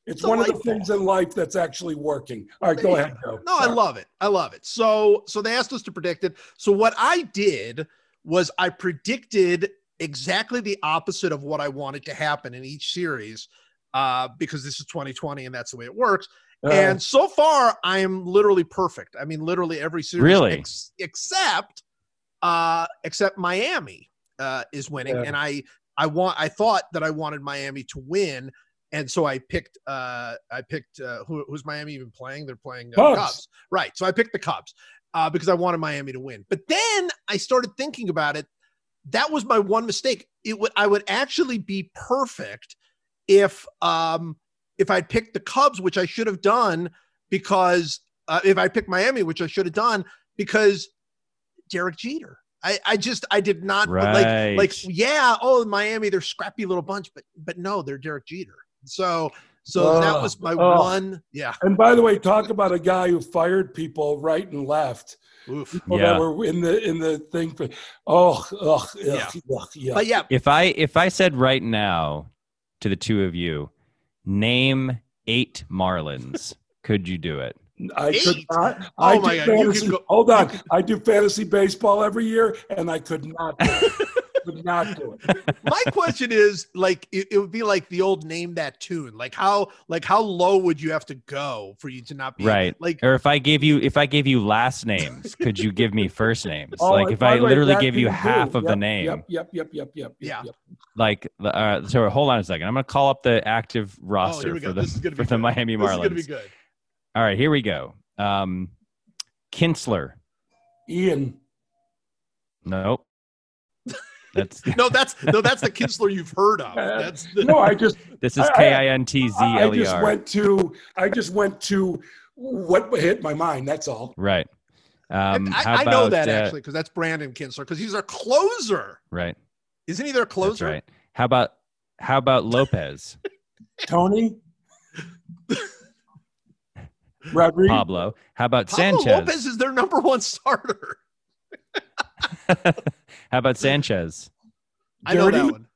It's one of the things in life that's actually working. All right, go ahead, Joe.
No, I love it. I love it. So so they asked us to predict it. So what I did was I predicted exactly the opposite of what I wanted to happen in each series uh, because this is 2020 and that's the way it works.
Uh,
and so far, I am literally perfect. I mean, literally every series,
Really?
ex- except uh, except Miami uh, is winning,
Yeah.
and I I want I thought that I wanted Miami to win, and so I picked uh, I picked uh, who, who's Miami even playing? They're playing uh,
Cubs.
Cubs, right? So I picked the Cubs uh, because I wanted Miami to win. But then I started thinking about it. That was my one mistake. It would I would actually be perfect if um if I'd picked the Cubs, which I should have done because uh, if I picked Miami, which I should have done because Derek Jeter. I, I just I did not like
Right.
like yeah oh Miami they're scrappy little bunch but but no they're Derek Jeter so so that
Oh,
was my
oh.
one yeah
and by the way, talk about a guy who fired people right and left.
oof
People
Yeah.
that were in the in the thing for oh ugh, ugh,
Yeah.
ugh, yeah.
but yeah
If I if I said right now to the two of you, name eight Marlins, could you do it?
I could not.
Oh
I
my
do
God, you
fantasy.
go-
hold on, I do fantasy baseball every year, and I could not. Do it. could not do it.
my question is like it, it would be like the old name that tune like how like how low would you have to go for you to not be
Right.
like
Or if I gave you if I gave you last names, could you give me first names?
Oh,
like if I
way,
literally
that
give you half
do.
of the
Yep,
name,
Yep, yep, yep, yep, yep.
Yeah.
yep.
like uh, so hold on a second. I'm gonna call up the active
oh,
roster
here we go.
for the
this is gonna
for
be
the
good.
Miami
this is gonna be
Marlins.
good
All right, here we go. Um, Kinsler.
Ian.
Nope. That's
no that's no that's the Kinsler you've heard of that's the,
No, I just
this is
I- I-
K I N T Z
I
L E
just went to I just went to what hit my mind. That's all.
Right. Um,
I,
how
I know that
uh,
actually because that's Brandon Kintzler because he's our closer
Right.
isn't he their
That's
closer
right. How about how about Lopez?
Tony. Rodriguez.
Pablo. How about
Pablo
Sanchez?
Lopez is their number one starter
how about Sanchez?
I know that one.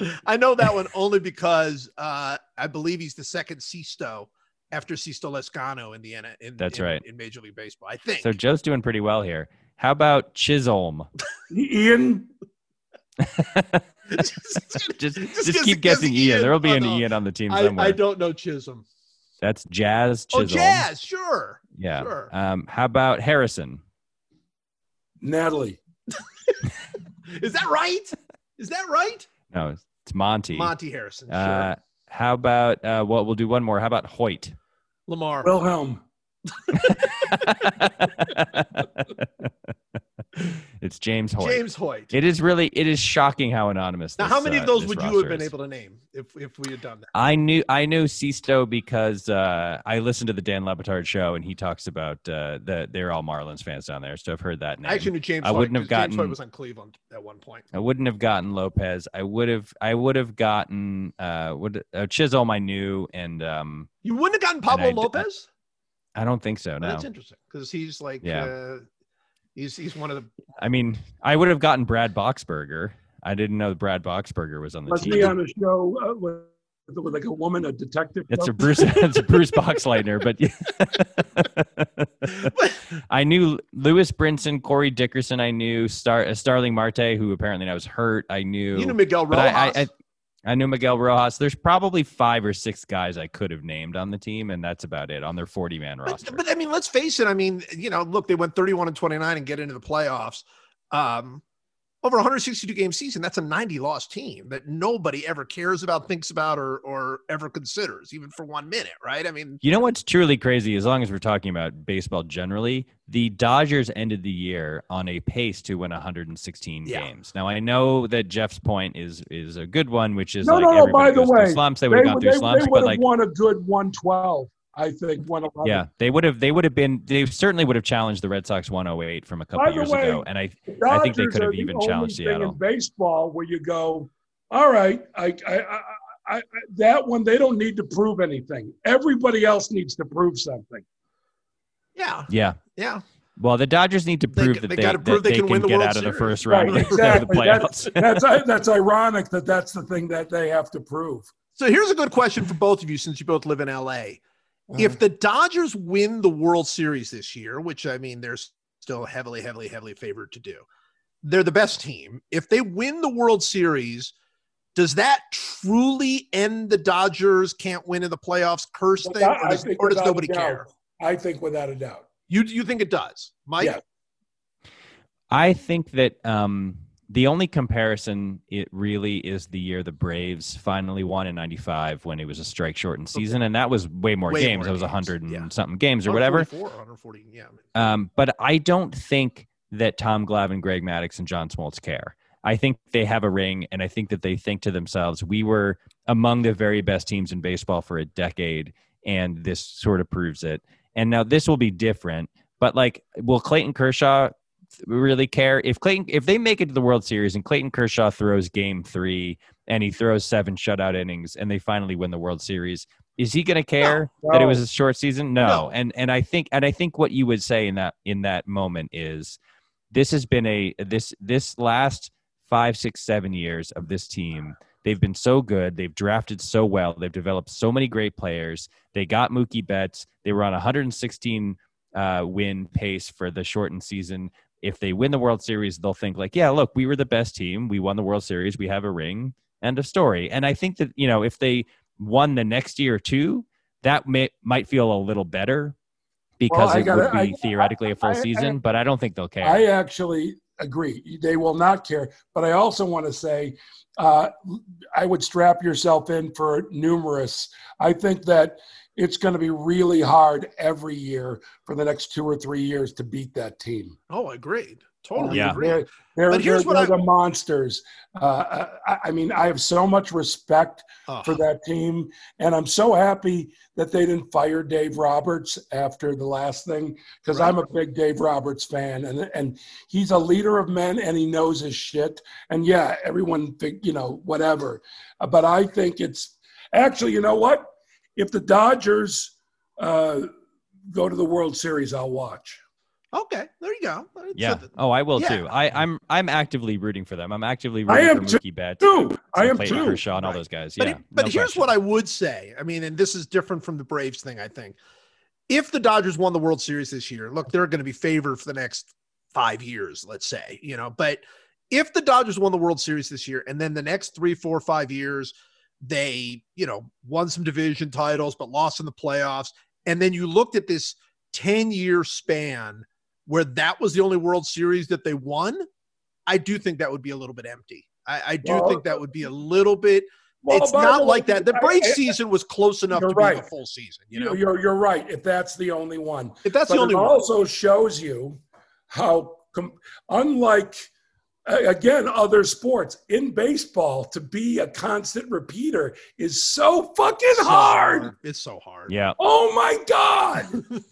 I know that one only because uh, I believe he's the second Sixto after Sixto Lezcano in the N- in,
That's
in-
right.
in Major League Baseball. I think.
So Joe's doing pretty well here. How about Chisholm?
Ian.
just,
just just,
guess-
keep
guess
guessing Ian. There will be
Oh,
an
no.
Ian on the team
I,
somewhere.
I don't know Chisholm.
That's Jazz Chisholm.
Oh, Jazz, sure.
Yeah.
sure.
Um, how about Harrison?
Natalie.
Is that right? Is that right?
No, it's Monte.
Monte Harrison. Sure.
Uh, how about uh, well, we'll do one more. How about Hoyt?
Lamar.
Wilhelm.
it's James Hoyt.
James Hoyt.
It is really it is shocking how anonymous.
now,
this,
how many
uh,
of those
this
would you have been
is.
able to name if, if we had done that?
I knew I knew Sixto because uh, I listened to the Dan Le Batard show and he talks about uh, that they're all Marlins fans down there, so I've heard that name.
I actually knew James
I
Hoyt
wouldn't have
'cause James Hoyt was on Cleveland at one point.
I wouldn't have gotten Lopez. I would have. I would have gotten. Uh, would uh, Chisholm? I knew, and um,
You wouldn't have gotten Pablo
I
Lopez?
I don't think so. No,
That's interesting because he's like,
Yeah.
uh, he's he's one of the.
I mean, I would have gotten Brad Boxberger. I didn't know Brad Boxberger was on the
Must
team.
be on a show uh, with, with like a woman, a detective.
It's
show.
a Bruce. it's a Bruce Boxleitner, but I knew Lewis Brinson, Corey Dickerson. I knew Star uh, Starling Marte, who apparently I was hurt. I knew.
You know Miguel
but
Rojas.
I, I, I, I knew Miguel Rojas. There's probably five or six guys I could have named on the team, and that's about it on their 40 man roster.
But, but I mean, let's face it. I mean, you know, look, they went 31 and 29 and get into the playoffs. Um, over 162 game season, that's a 90 loss team that nobody ever cares about, thinks about, or or ever considers, even for one minute, right? I mean,
You know what's truly crazy? As long as we're talking about baseball generally, the Dodgers ended the year on a pace to win 116
Yeah.
games. Now I know that Jeff's point is is a good one, which is
No,
like
no, no, by the way,
slumps. They would have gone
would-
through
they,
slumps,
they
but
would
like
have won a good 112, I think. 111.
yeah, they would have they would have been they certainly would have challenged the Red Sox 108 from a couple years
way,
ago, and I
The
I think they could have
the
even
only
challenged
thing
Seattle.
In baseball, where you go, all right, I, I, I, I, I, that one they don't need to prove anything. Everybody else needs to prove something.
yeah,
yeah.
yeah.
Well, the Dodgers need to prove
they
that they,
gotta
that
prove they
they
can
can,
win the
get
World
out of the
Series.
first
Right,
round of the
exactly.
playoffs.
That's that's ironic that that's the thing that they have to prove.
So here's a good question for both of you, since you both live in LA. If the Dodgers win the World Series this year, which I mean, they're still heavily, heavily, heavily favored to do, they're the best team. If they win the World Series, does that truly end the Dodgers can't win in the playoffs curse thing,
Without-
or does, or does nobody
doubt.
care?
I think without a doubt.
You you think it does, Mike?
Yeah.
I think that um, the only comparison it really is the year the Braves finally won in '95 when it was a strike shortened season, and that was way more
Way
games.
more
It was
games,
hundred and
yeah.
something games or whatever.
140, yeah.
Um, but I don't think that Tom Glavine, Greg Maddux, and John Smoltz care. I think they have a ring, and I think that they think to themselves, "We were among the very best teams in baseball for a decade, and this sort of proves it." And now this will be different, but like, will Clayton Kershaw really care if Clayton if they make it to the World Series and Clayton Kershaw throws Game Three and he throws seven shutout innings and they finally win the World Series? Is he going to care that it was a short season? No.
No.
And and I think and I think what you would say in that in that moment is this has been a this this last five six seven years of this team they've been so good they've drafted so well they've developed so many great players they got mookie betts they were on 116 uh, win pace for the shortened season if they win the world series they'll think like yeah look we were the best team we won the world series we have a ring end of story and i think that you know if they won the next year too, that may, might feel a little better because
I
it
gotta-
would be
I-
theoretically a full
I- I-
season but i don't think they'll care
I actually agree. They will not care. But I also want to say, uh, I would strap yourself in for numerous. I think that it's going to be really hard every year for the next two or three years to beat that team.
Oh, agreed. Totally
Yeah.
agreed.
They're, they're,
But here's
they're,
what
they're
I-
the monsters. Uh, I, I mean, I have so much respect
Oh,
for that team, and I'm so happy that they didn't fire Dave Roberts after the last thing because
Right.
I'm a big Dave Roberts fan, and and he's a leader of men and he knows his shit. And yeah, everyone think you know whatever, Uh, but I think it's actually you know what? If the Dodgers uh, go to the World Series, I'll watch.
okay, there you go. It's
Yeah.
a-
Oh, I will
Yeah.
too. I, I'm I'm actively rooting for them. I'm actively
I
rooting
am
for Mookie Betts,
Too, I am
Clayton
too.
Kershaw, and all
Right.
those guys.
But,
yeah.
but
no
here's
question.
what I would say. I mean, and this is different from the Braves thing, I think. If the Dodgers won the World Series this year, look, they're going to be favored for the next five years, let's say, you know. But if the Dodgers won the World Series this year and then the next three, four, five years, they, you know, won some division titles, but lost in the playoffs. And then you looked at this 10 year span where that was the only World Series that they won, I do think that would be a little bit empty. I, I do
Well,
think that would be a little bit
Well,
it's not like that. The Braves
I-
season was close enough to be
right.
the full season. You know,
you're you're right. If that's the only one,
if that's
but
the only
it
one.
also shows you how, com- unlike again other sports in baseball, to be a constant repeater is so fucking
So
hard.
It's so hard.
Yeah.
Oh my god.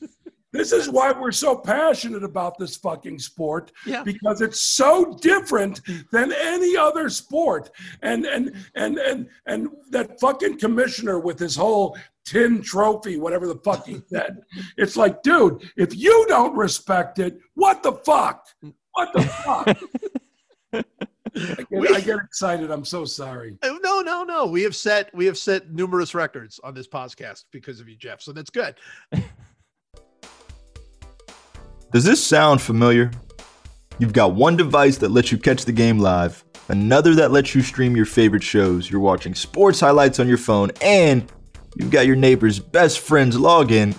This is why we're so passionate about this fucking sport
Yeah.
because it's so different than any other sport. And and and and and that fucking commissioner with his whole tin trophy, whatever the fuck he said. It's like, dude, if you don't respect it, what the fuck? What the fuck? I
We-
get, I get excited. I'm so sorry.
Oh, No, no, no. We have set we have set numerous records on this podcast because of you, Jeff. So that's good.
Does this sound familiar? You've got one device that lets you catch the game live, another that lets you stream your favorite shows, you're watching sports highlights on your phone, and you've got your neighbor's best friend's login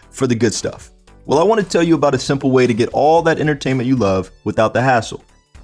for the good stuff. Well, I want to tell you about a simple way to get all that entertainment you love without the hassle,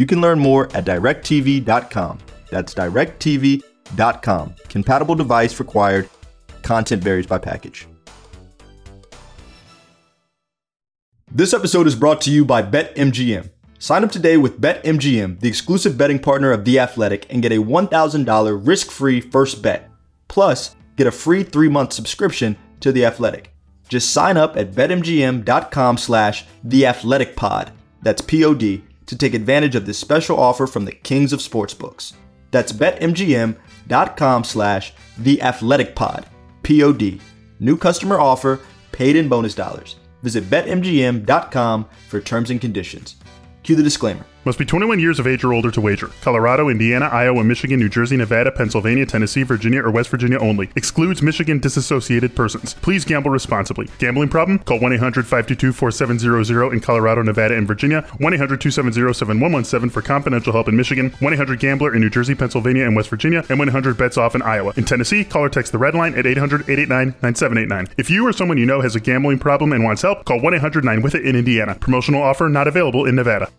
You can learn more at directv.com. That's directv.com. Compatible device required. Content varies by package. This episode is brought to you by BetMGM. Sign up today with BetMGM, the exclusive betting partner of The Athletic, and get a $1,000 risk free first bet. Plus, get a free three month subscription to The Athletic. Just sign up at betmgm.com slash theathleticpod, that's P-O-D, to take advantage of this special offer from the kings of sportsbooks. That's betmgm.com slash theathleticpod, P-O-D. New customer offer, paid in bonus dollars. Visit betmgm.com for terms and conditions. Cue the disclaimer.
Must be 21 years of age or older to wager. Colorado, Indiana, Iowa, Michigan, New Jersey, Nevada, Pennsylvania, Tennessee, Virginia, or West Virginia only. Excludes Michigan disassociated persons. Please gamble responsibly. Gambling problem? Call 1 800 522 4700 in Colorado, Nevada, and Virginia. 1 800 270 7117 for confidential help in Michigan. 1 800 Gambler in New Jersey, Pennsylvania, and West Virginia. And 1 800 Bets Off in Iowa. In Tennessee, call or text the red line at 800 889 9789. If you or someone you know has a gambling problem and wants help, call 1 800 9 with it in Indiana. Promotional offer not available in Nevada.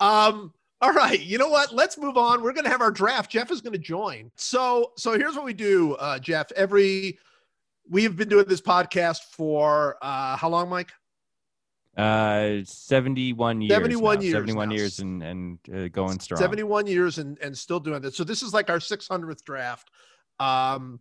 Um, all right, you know what? Let's move on. We're gonna have our draft. Jeff is gonna join. So, so here's what we do, uh, Jeff. Every we have been doing this podcast for uh how long, Mike?
Uh, 71 years.
71
now.
years
71
now.
years and, and uh, going strong.
71 years and and still doing this. So this is like our 600th draft. Um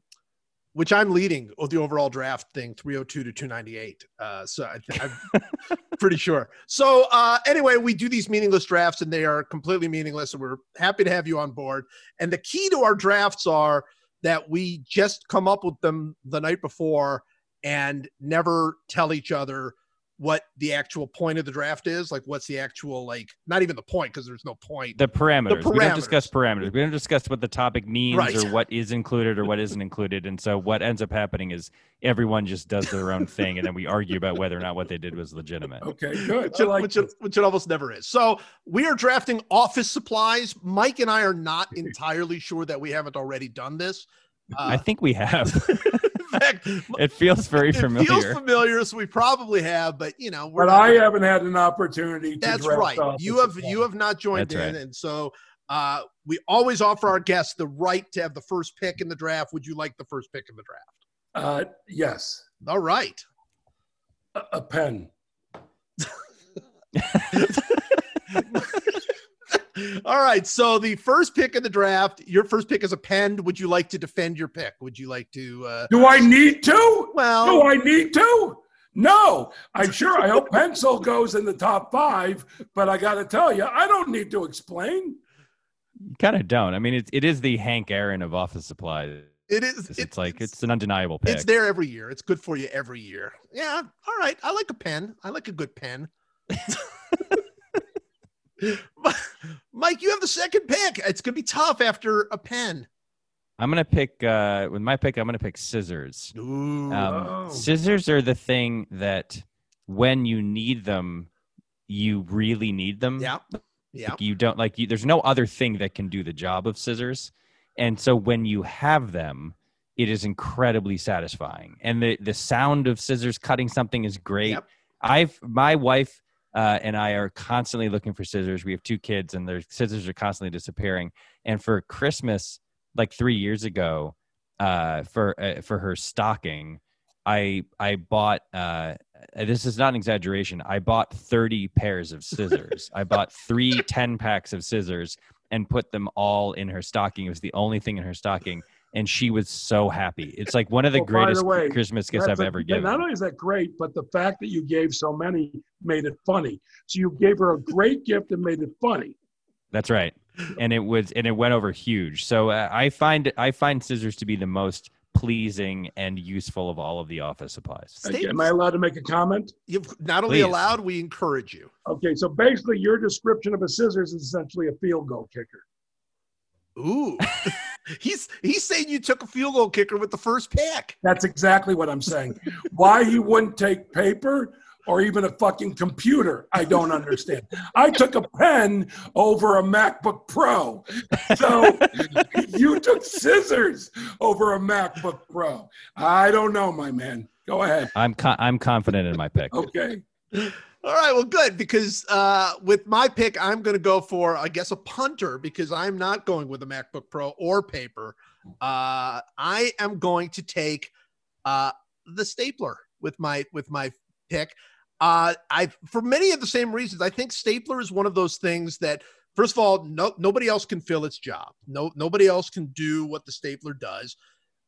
which I'm leading the overall draft thing 302 to 298. Uh, so I I'm pretty sure. So uh, anyway, we do these meaningless drafts and they are completely meaningless. And we're happy to have you on board. And the key to our drafts are that we just come up with them the night before and never tell each other what the actual point of the draft is. Like, what's the actual, like, not even the point because there's no point.
the parameters. We don't discuss
parameters.
parameters. We don't discuss what the topic means
Right.
or what is included or what isn't included. And so what ends up happening is everyone just does their own thing, and then we argue about whether or not what they did was legitimate.
Okay, good.
which, it,
like
which, it, which it almost never is. So we are drafting office supplies. Mike and I are not entirely sure that we haven't already done this.
I
Uh,
think we have.
In fact,
it feels very
it
familiar.
feels familiar, so we probably have. But you know, we're
But
not-
I haven't had an opportunity to
That's right. You have you have not joined
That's
in,
right.
and so uh, we always offer our guests the right to have the first pick in the draft. Would you like the first pick in the draft?
Uh, yes,
All right.
a, a pen.
All right. So the first pick in the draft, your first pick is a pen. Would you like to defend your pick? Would you like to? Uh,
Do I need to?
well,
Do I need to? No, I'm sure. I hope pencil goes in the top five, but I got to tell you, I don't need to explain.
You kind of don't. I mean, it, it is the Hank Aaron of office supplies.
it is.
It's, like it's an undeniable pick.
it's there every year. It's good for you every year. Yeah. All right. I like a pen. I like a good pen. Mike, you have the second pick. It's gonna be tough after a pen.
I'm gonna pick uh, with my pick. I'm gonna pick scissors.
Ooh.
Um,
Oh.
Scissors are the thing that when you need them, you really need them.
yeah. Yeah.
Like, you don't like you, there's no other thing that can do the job of scissors and so when you have them it is incredibly satisfying and the the sound of scissors cutting something is great
Yep.
i've my wife uh, and i are constantly looking for scissors we have two kids and their scissors are constantly disappearing and for christmas like three years ago uh, for uh, for her stocking i i bought uh, this is not an exaggeration. I bought 30 pairs of scissors. I bought three 10 packs of scissors and put them all in her stocking. It was the only thing in her stocking, and she was so happy. It's like one of the
Well, by the
greatest
way,
Christmas gifts I've
a-
ever given.
Not only is that great, but the fact that you gave so many made it funny. So you gave her a great gift and made it funny.
That's right, and it was and it went over huge. So uh, I find I find scissors to be the most pleasing and useful of all of the office supplies.
Stay-
Am I allowed to make a comment?
You've not only
Please.
allowed, we encourage you.
Okay, so basically, your description of a scissors is essentially a field goal kicker.
Ooh, he's he's saying you took a field goal kicker with the first pick.
That's exactly what I'm saying. Why he wouldn't take paper or even a fucking computer, I don't understand. I took a pen over a MacBook Pro. So you took scissors over a MacBook Pro. I don't know, my man. Go ahead.
I'm co- I'm confident in my pick.
Okay.
All right, well, good because uh, with my pick, I'm going to go for I guess a punter because I'm not going with a MacBook Pro or paper. Uh, I am going to take uh, the stapler with my with my pick. Uh, I for many of the same reasons. I think stapler is one of those things that first of all, no nobody else can fill its job. No nobody else can do what the stapler does.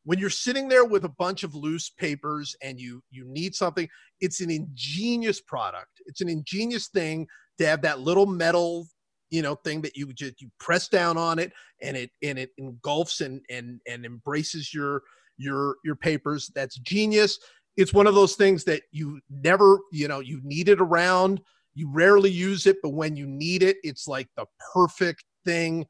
When you're sitting there with a bunch of loose papers and you you need something, it's an ingenious product. It's an ingenious thing to have that little metal, you know, thing that you just you press down on it and it and it engulfs and and and embraces your your your papers. That's genius. It's one of those things that you never, you know, you need it around. You rarely use it, but when you need it, it's like the perfect thing.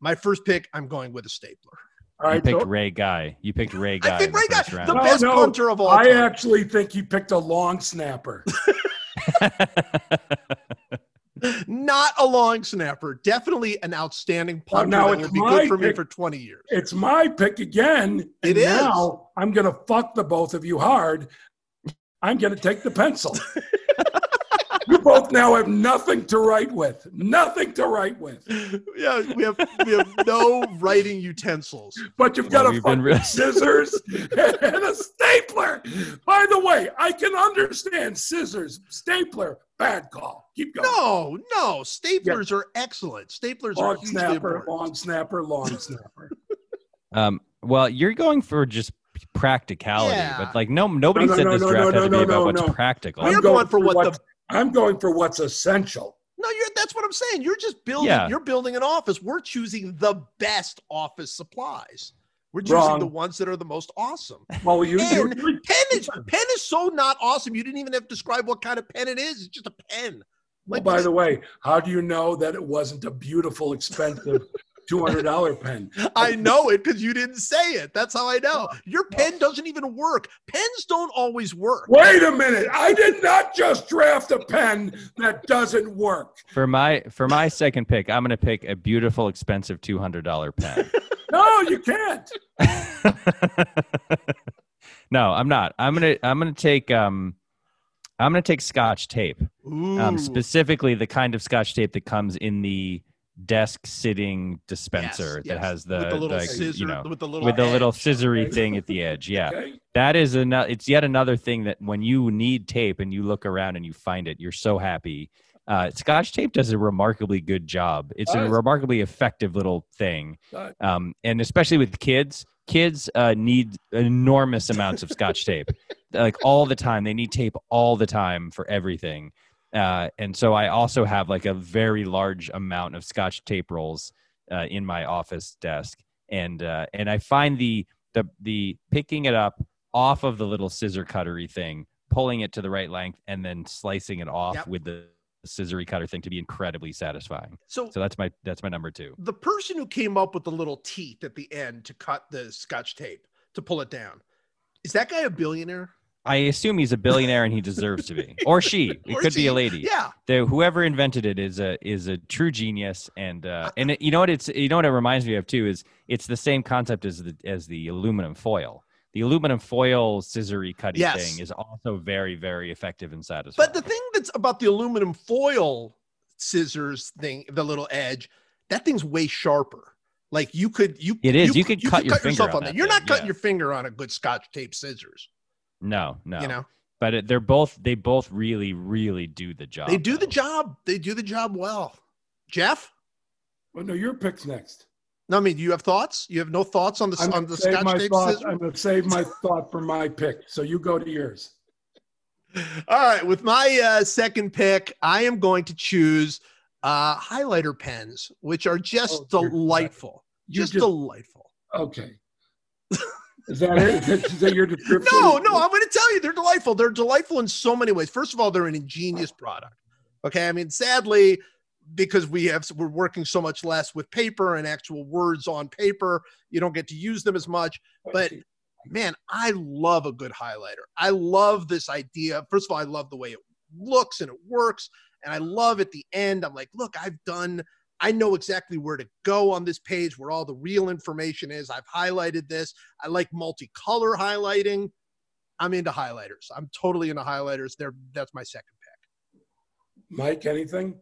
My first pick, I'm going with a stapler.
All
You picked
so
Ray Guy. You picked Ray Guy.
I think Ray Guy,
first
the.
No,
best
no,
punter of all
I
time.
actually think you picked a long snapper.
Not a long snapper. Definitely an outstanding
Well,
punter
now
that
it's
will be
my
good for me
pick.
for 20 years.
It's my pick again.
It
and
is.
Now I'm going to fuck the both of you hard. I'm going to take the pencil. you both now have nothing to write with. Nothing to write with.
Yeah, we have we have no writing utensils.
But you've got
Well,
a
we've been
scissors and a stapler. By the way, I can understand scissors, stapler, bad call. Keep going.
No, no, staplers are excellent. Staplers are
long
hugely
snapper,
important.
long snapper, long snapper.
Um, well, you're going for just practicality,
Yeah.
but like no, nobody
No, no,
said
no,
this
no,
draft
no,
had to
no,
be about
no,
what's
no.
practical.
We're
I'm
going for what
what's-
the-
I'm going for what's essential.
No, you're that's what I'm saying. You're just building
Yeah.
you're building an office. We're choosing the best office supplies. We're choosing
Wrong.
the ones that are the most awesome.
Well, you, you
Pen, pen is pen is so not awesome. You didn't even have to describe what kind of pen it is. It's just a pen.
Well, by the way, how do you know that it wasn't a beautiful, expensive two hundred dollar pen?
I know it because you didn't say it. That's how I know. Your pen doesn't even work. Pens don't always work.
Wait a minute! I did not just draft a pen that doesn't work.
For my for my second pick, I'm going to pick a beautiful, expensive two hundred dollar pen.
No, you can't.
no, I'm not. I'm gonna I'm gonna take um I'm gonna take Scotch tape. Um, specifically the kind of Scotch tape that comes in the desk sitting dispenser
Yes,
that
yes.
has the,
with the little
like,
scissor,
you know
with the little
with the little scissory thing at the edge. Yeah.
Okay.
That is another. It's yet another thing that when you need tape and you look around and you find it, you're so happy. Uh, Scotch tape does a remarkably good job. It's a remarkably effective little thing, um, and especially with kids. Kids uh, need enormous amounts of Scotch tape, like all the time. They need tape all the time for everything. Uh, and so I also have like a very large amount of Scotch tape rolls uh, in my office desk, and uh, and I find the the the picking it up off of the little scissor cuttery thing, pulling it to the right length, and then slicing it off
Yep.
with the scissory cutter thing to be incredibly satisfying.
So,
So that's my that's my number two.
the person who came up with the little teeth at the end to cut the scotch tape to pull it down, is that guy a billionaire?
I assume he's a billionaire and he deserves to be, or she. It
Or
could be a lady.
Yeah.
the whoever invented it is a is a true genius and uh and it, you know what it's you know what it reminds me of too is it's the same concept as the as the aluminum foil the aluminum foil scissory cutting
Yes.
thing is also very very effective and satisfying
But the thing that's about the aluminum foil scissors thing, the little edge, that thing's way sharper. Like you could you
It is. You could cut your finger
yourself
on
that You're not cutting
yeah.
your finger on a good scotch tape scissors.
No no
You know,
but it, they're both they both really really do the job
they do the job. They do the job well. Jeff,
Well, no, your pick's next.
No, I mean, do you have thoughts? You have no thoughts on the
I'm
on the
save
Scotch
my
tape
thought. I'm going to save my thought for my pick. So you go to yours.
All right, with my uh, second pick, I am going to choose uh, highlighter pens, which are just
Oh,
delightful. Just,
just-
delightful.
Okay. Is that it? Is that your description?
No, no, I'm going to tell you, they're delightful. They're delightful in so many ways. First of all, they're an ingenious product. Okay, I mean, sadly, because we have we're working so much less with paper and actual words on paper, you don't get to use them as much. But man, I love a good highlighter. I love this idea. First of all, I love the way it looks and it works. And I love at the end, I'm like, look, I've done, I know exactly where to go on this page where all the real information is. I've highlighted this. I like multicolor highlighting. I'm into highlighters. I'm totally into highlighters. They're that's my second pick.
Mike, anything?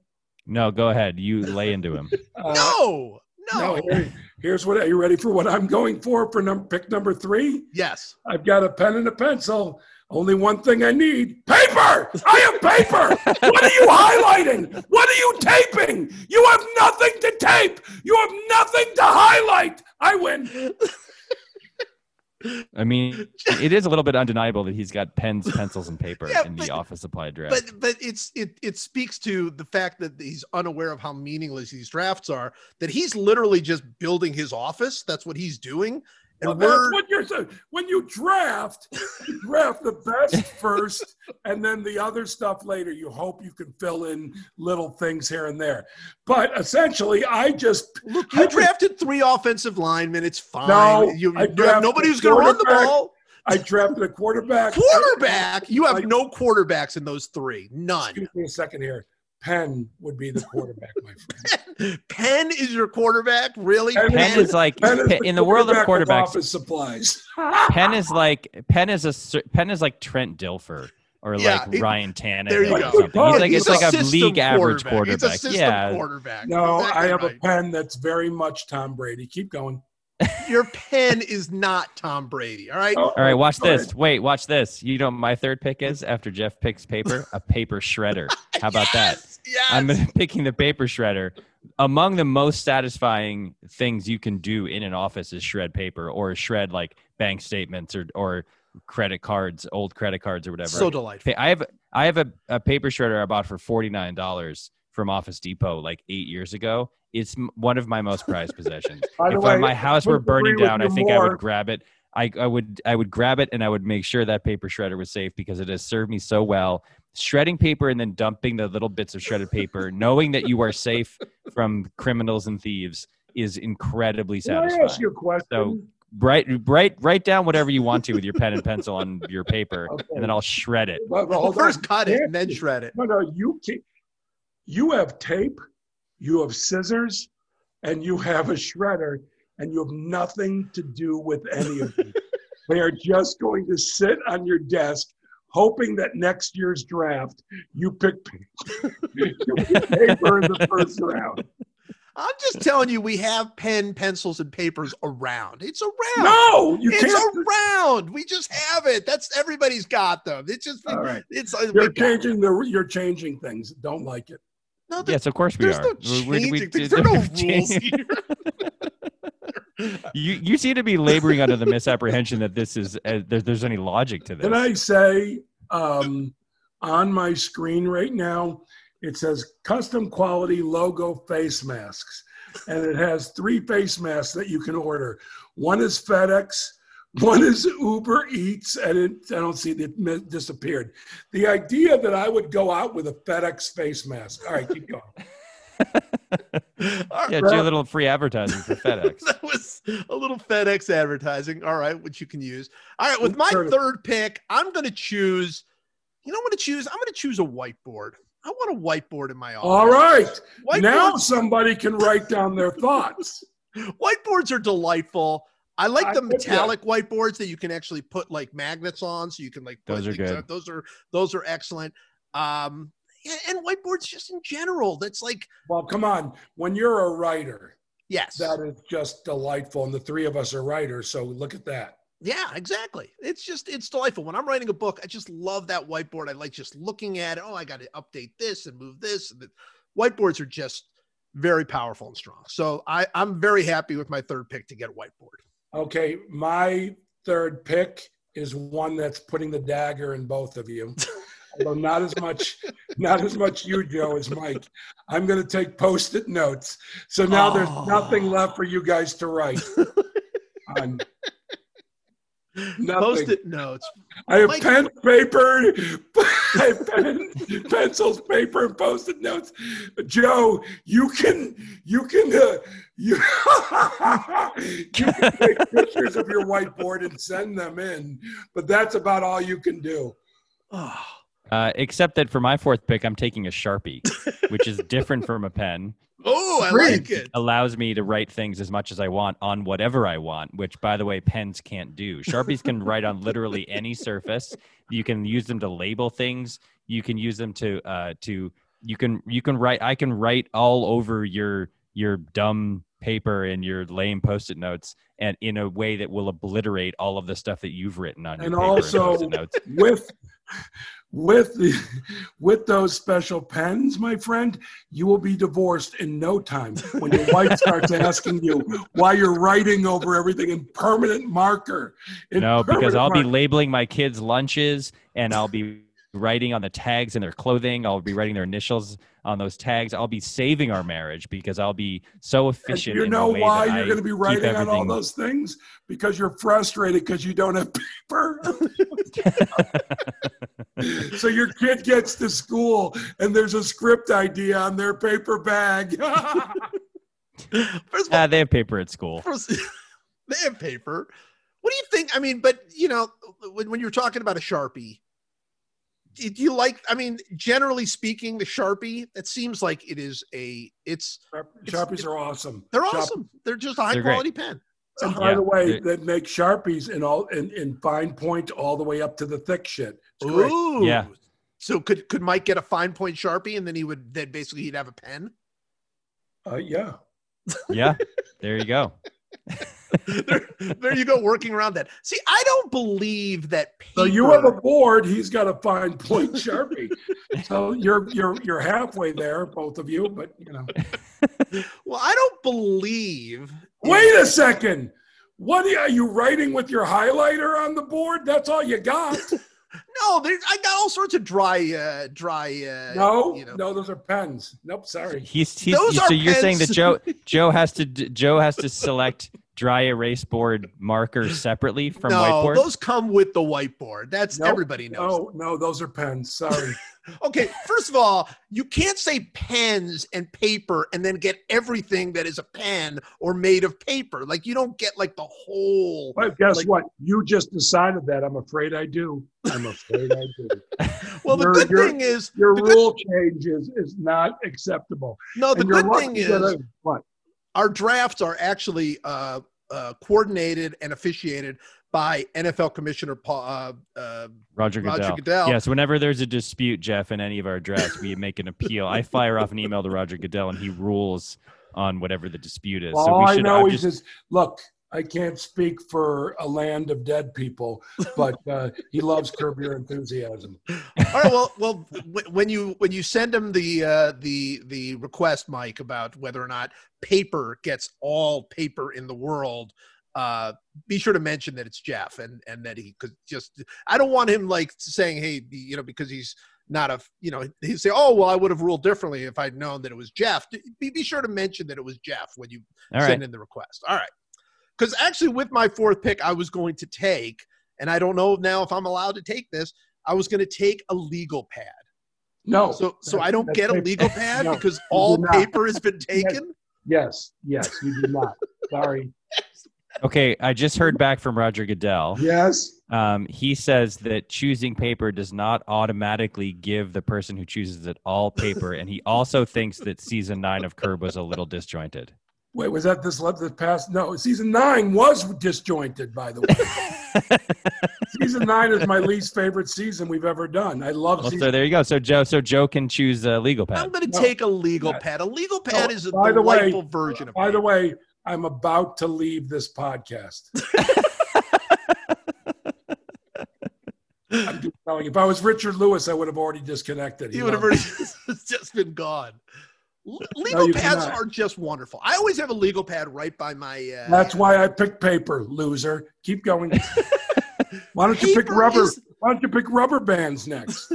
No, go ahead. You lay into him.
Uh,
no, no.
no, here- here's what. Are you ready for what I'm going for for num- pick number three?
Yes.
I've got a pen and a pencil. Only one thing I need paper. I have paper. what are you highlighting? What are you taping? You have nothing to tape. You have nothing to highlight. I win.
I mean, it is a little bit undeniable that he's got pens, pencils, and paper
Yeah,
in the
but-
office supply draft.
But but it's it it speaks to the fact that he's unaware of how meaningless these drafts are. That he's literally just building his office. That's what he's doing. And
Well, that's what you're saying. When you draft, you draft the best first, and then the other stuff later. You hope you can fill in little things here and there. But essentially, I just
look.
I
You
think-
drafted three offensive linemen. It's fine.
No,
you,
I
you have nobody who's going to run the ball.
I drafted a quarterback.
Quarterback. You have no quarterbacks in those three. None.
Excuse me a second here. Penn would be the quarterback, my friend.
Penn is your quarterback. Really?
Penn
Penn is like
Penn is
in the world of
quarterback
quarterbacks.
office supplies.
Penn is like Penn is a cer- Penn is like Trent Dilfer or
Yeah,
like
he-
Ryan Tannehill.
There you
or
go.
something. He's like
He's
it's like a
system
league average
He's a
quarterback. Yeah,
quarterback.
No,
Exactly
I have
right.
a pen that's very much Tom Brady. Keep going.
Your pen is not Tom Brady. All right.
Oh,
All right, watch
go ahead.
this. Wait, watch this. You know what my third pick is after Jeff picks paper? A paper shredder. How about that?
Yes.
I'm picking the paper shredder. Among the most satisfying things you can do in an office is shred paper or shred like bank statements or or credit cards, old credit cards or whatever.
so delightful.
I have I have a, a paper shredder I bought for forty nine dollars from Office Depot like eight years ago. It's m- one of my most prized possessions. If
way,
my house were burning down, I think I would grab it. I, I would I would grab it and I would make sure that paper shredder was safe because it has served me so well. Shredding paper and then dumping the little bits of shredded paper, knowing that you are safe from criminals and thieves, is incredibly
Can I ask
satisfying.
you a question?
So- Write write write down whatever you want to with your pen and pencil on your paper,
Okay.
and then I'll shred it.
Well, well,
Well, first cut it and then shred it.
No, no, you can You have tape, you have scissors, and you have a shredder, and you have nothing to do with any of them. they are just going to sit on your desk, hoping that next year's draft you pick you pick paper in the first round.
I'm just telling you, we have pen, pencils, and papers around. It's around.
No, you
it's
can't.
around. We just have it. That's everybody's got them. It's just
All right.
it's uh,
You're
we got it.
changing the. You're changing things. Don't like it.
No, there-
Yes, of course we are.
there's
are.
no
We- we- we-
changing things. There are no rules here.
You you seem to be laboring under the misapprehension that this is uh, there, there's any logic to this.
Can I say um, on my screen right now, it says custom quality logo face masks. And it has three face masks that you can order. One is FedEx, one is Uber Eats, and it, I don't see it disappeared. The idea that I would go out with a FedEx face mask. All right, keep going.
All
yeah,
right.
do a little free advertising for FedEx.
that was a little FedEx advertising. All right, which you can use. All right, with my third pick, I'm going to choose. You know what I'm going to choose? I'm going to choose a whiteboard. I want a whiteboard in my office.
All right.
Whiteboards,
Now somebody can write down their thoughts.
whiteboards are delightful. I like
I
the
that.
metallic whiteboards that you can actually put like magnets on, so you can like. put
Those are good.
on. Those are those are excellent. Um, yeah, and whiteboards just in general. That's like
Well, come on. When you're a writer,
yes,
that is just delightful. And the three of us are writers. So look at that.
Yeah, exactly. It's just it's delightful. When I'm writing a book, I just love that whiteboard. I like just looking at it. Oh, I got to update this and move this. And the whiteboards are just very powerful and strong. So I, I'm very happy with my third pick to get a whiteboard.
Okay, my third pick is one that's putting the dagger in both of you. Although not as much, not as much you, Joe, as Mike. I'm going to take post-it notes. So now
Oh.
there's nothing left for you guys to write. on. Nothing.
Post-it notes.
I have
Mike-
pen, paper, I have pen, pencils, paper, and post-it notes. Joe, you can, you can, uh, you, you can take pictures of your whiteboard and send them in, but that's about all you can do.
Oh,
Uh, except that for my fourth pick, I'm taking a Sharpie, which is different from a pen.
oh I
Great.
like it.
Allows me to write things as much as I want on whatever I want, which, by the way, pens can't do. Sharpies can write on literally any surface. You can use them to label things. You can use them to uh, to you can you can write. I can write all over your your dumb paper and your lame post-it notes, and in a way that will obliterate all of the stuff that you've written on your
And
paper
also-
and post-it notes.
With, with the, with those special pens, my friend, you will be divorced in no time when your wife starts asking you why you're writing over everything in permanent marker. In
No, because I'll be labeling my kids' lunches and I'll be writing on the tags in their clothing. I'll be writing their initials on those tags. I'll be saving our marriage because I'll be so
And
efficient.
you know why you're going to be writing on all those things? Because you're frustrated because you don't have paper. so your kid gets to school and there's a script idea on their paper bag.
First of all,
Ah, they have paper at school.
First- they have paper. What do you think? I mean, but you know, when, when you're talking about a sharpie, do do you like? I mean, generally speaking, the sharpie. It seems like it is a. It's
Sharpies are awesome.
they're
Sharp-
awesome. They're just a high
They're great.
quality pen.
And by
Yeah,
the way,
they're-
make Sharpies in all in, in fine point all the way up to the thick shit. It's great.
Ooh.
Yeah.
So could could Mike get a fine point sharpie and then he would then basically he'd have a pen?
Uh, yeah.
Yeah, there you go.
there, there you go, working around that. See, I don't believe that. Paper,
So you have a board. He's got a fine point Sharpie. so you're you're you're halfway there, both of you. But you know.
well, I don't believe.
Wait a second. What are you, are you writing with your highlighter on the board? That's all you got?
No, I got all sorts of dry, uh, dry. Uh,
No,
you know.
no, those are pens. Nope, sorry.
He's, he's
Those are
so you're saying that Joe Joe has to Joe has to select dry erase board markers separately from
no,
whiteboard.
those come with the whiteboard. That's
Nope.
everybody knows.
No, no, those are pens. Sorry.
Okay, first of all, you can't say pens and paper and then get everything that is a pen or made of paper. Like you don't get like the whole.
But guess
Like-
what? You just decided that. I'm afraid I do. I'm afraid I do.
Well, the good
your-
thing is
Your
the good-
rule change is, is not acceptable.
no. The
And
good
lucky
thing
that
is
I- what?
Our drafts are actually uh, uh, coordinated and officiated by NFL Commissioner Paul, uh, uh,
Roger
Roger
Goodell.
Goodell.
Yes, whenever there's a dispute, Jeff, in any of our drafts, we make an appeal. I fire off an email to Roger Goodell, and he rules on whatever the dispute is.
Well,
so
all
we
I
should.
know
I'm
is
just,
just look. I can't speak for a land of dead people, but uh, he loves Curb Your Enthusiasm.
All right. Well, well, when you when you send him the uh, the the request, Mike, about whether or not paper gets all paper in the world, uh, be sure to mention that it's Jeff and and that he could just. I don't want him like saying, hey, you know, because he's not a, you know, he'd say, oh, well, I would have ruled differently if I'd known that it was Jeff. Be, be sure to mention that it was Jeff when you
all
send
right.
in the request. All right. Because actually, with my fourth pick, I was going to take, and I don't know now if I'm allowed to take this. I was going to take a legal pad.
No.
So, so I don't
that's
get a legal pad
No,
because all paper has been taken.
Yes, yes, you do not. Sorry.
Okay, I just heard back from Roger Goodell.
Yes.
Um, he says that choosing paper does not automatically give the person who chooses it all paper, and he also thinks that season nine of Curb was a little disjointed.
Wait, was that this this past? No, season nine was disjointed. By the way, season nine is my least favorite season we've ever done. I love
Well,
season.
so there you go. So Joe, so Joe can choose a legal pad.
I'm going to
No.
take a legal
Yeah.
pad. A legal pad
No,
is a
by the way-
delightful version of
By the way, I'm about to leave this podcast. I'm telling you, if I was Richard Lewis, I would have already disconnected.
you would have already just been gone. L- legal
you
pads
cannot.
are just wonderful. I always have a legal pad right by my. Uh,
That's why I picked paper, loser. Keep going. Why don't you pick rubber?
is-
Why don't you pick rubber bands next?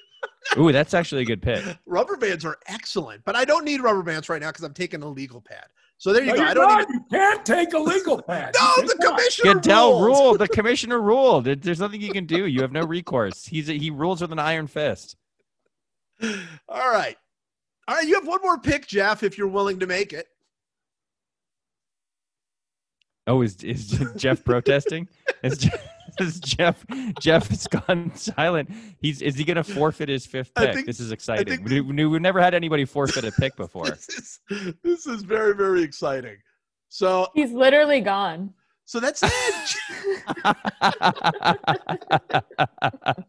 Ooh, that's actually a good pick.
rubber bands are excellent, but I don't need rubber bands right now because I'm taking a legal pad. So there you
No,
go.
you're
I don't
not.
even.
You can't take a legal pad.
No,
You
the
cannot.
commissioner
Goodell
ruled.
ruled. The commissioner ruled. There's nothing you can do. You have no recourse. He's he rules with an iron fist.
All right, all right. You have one more pick, Jeff, if you're willing to make it.
Oh, is is Jeff protesting? Is Jeff, is Jeff Jeff has gone silent? He's is he going to forfeit his fifth pick?
think-
this is exciting. We, we, we've never had anybody forfeit a pick before.
This is this is very very exciting. So
He's literally gone.
So that's it.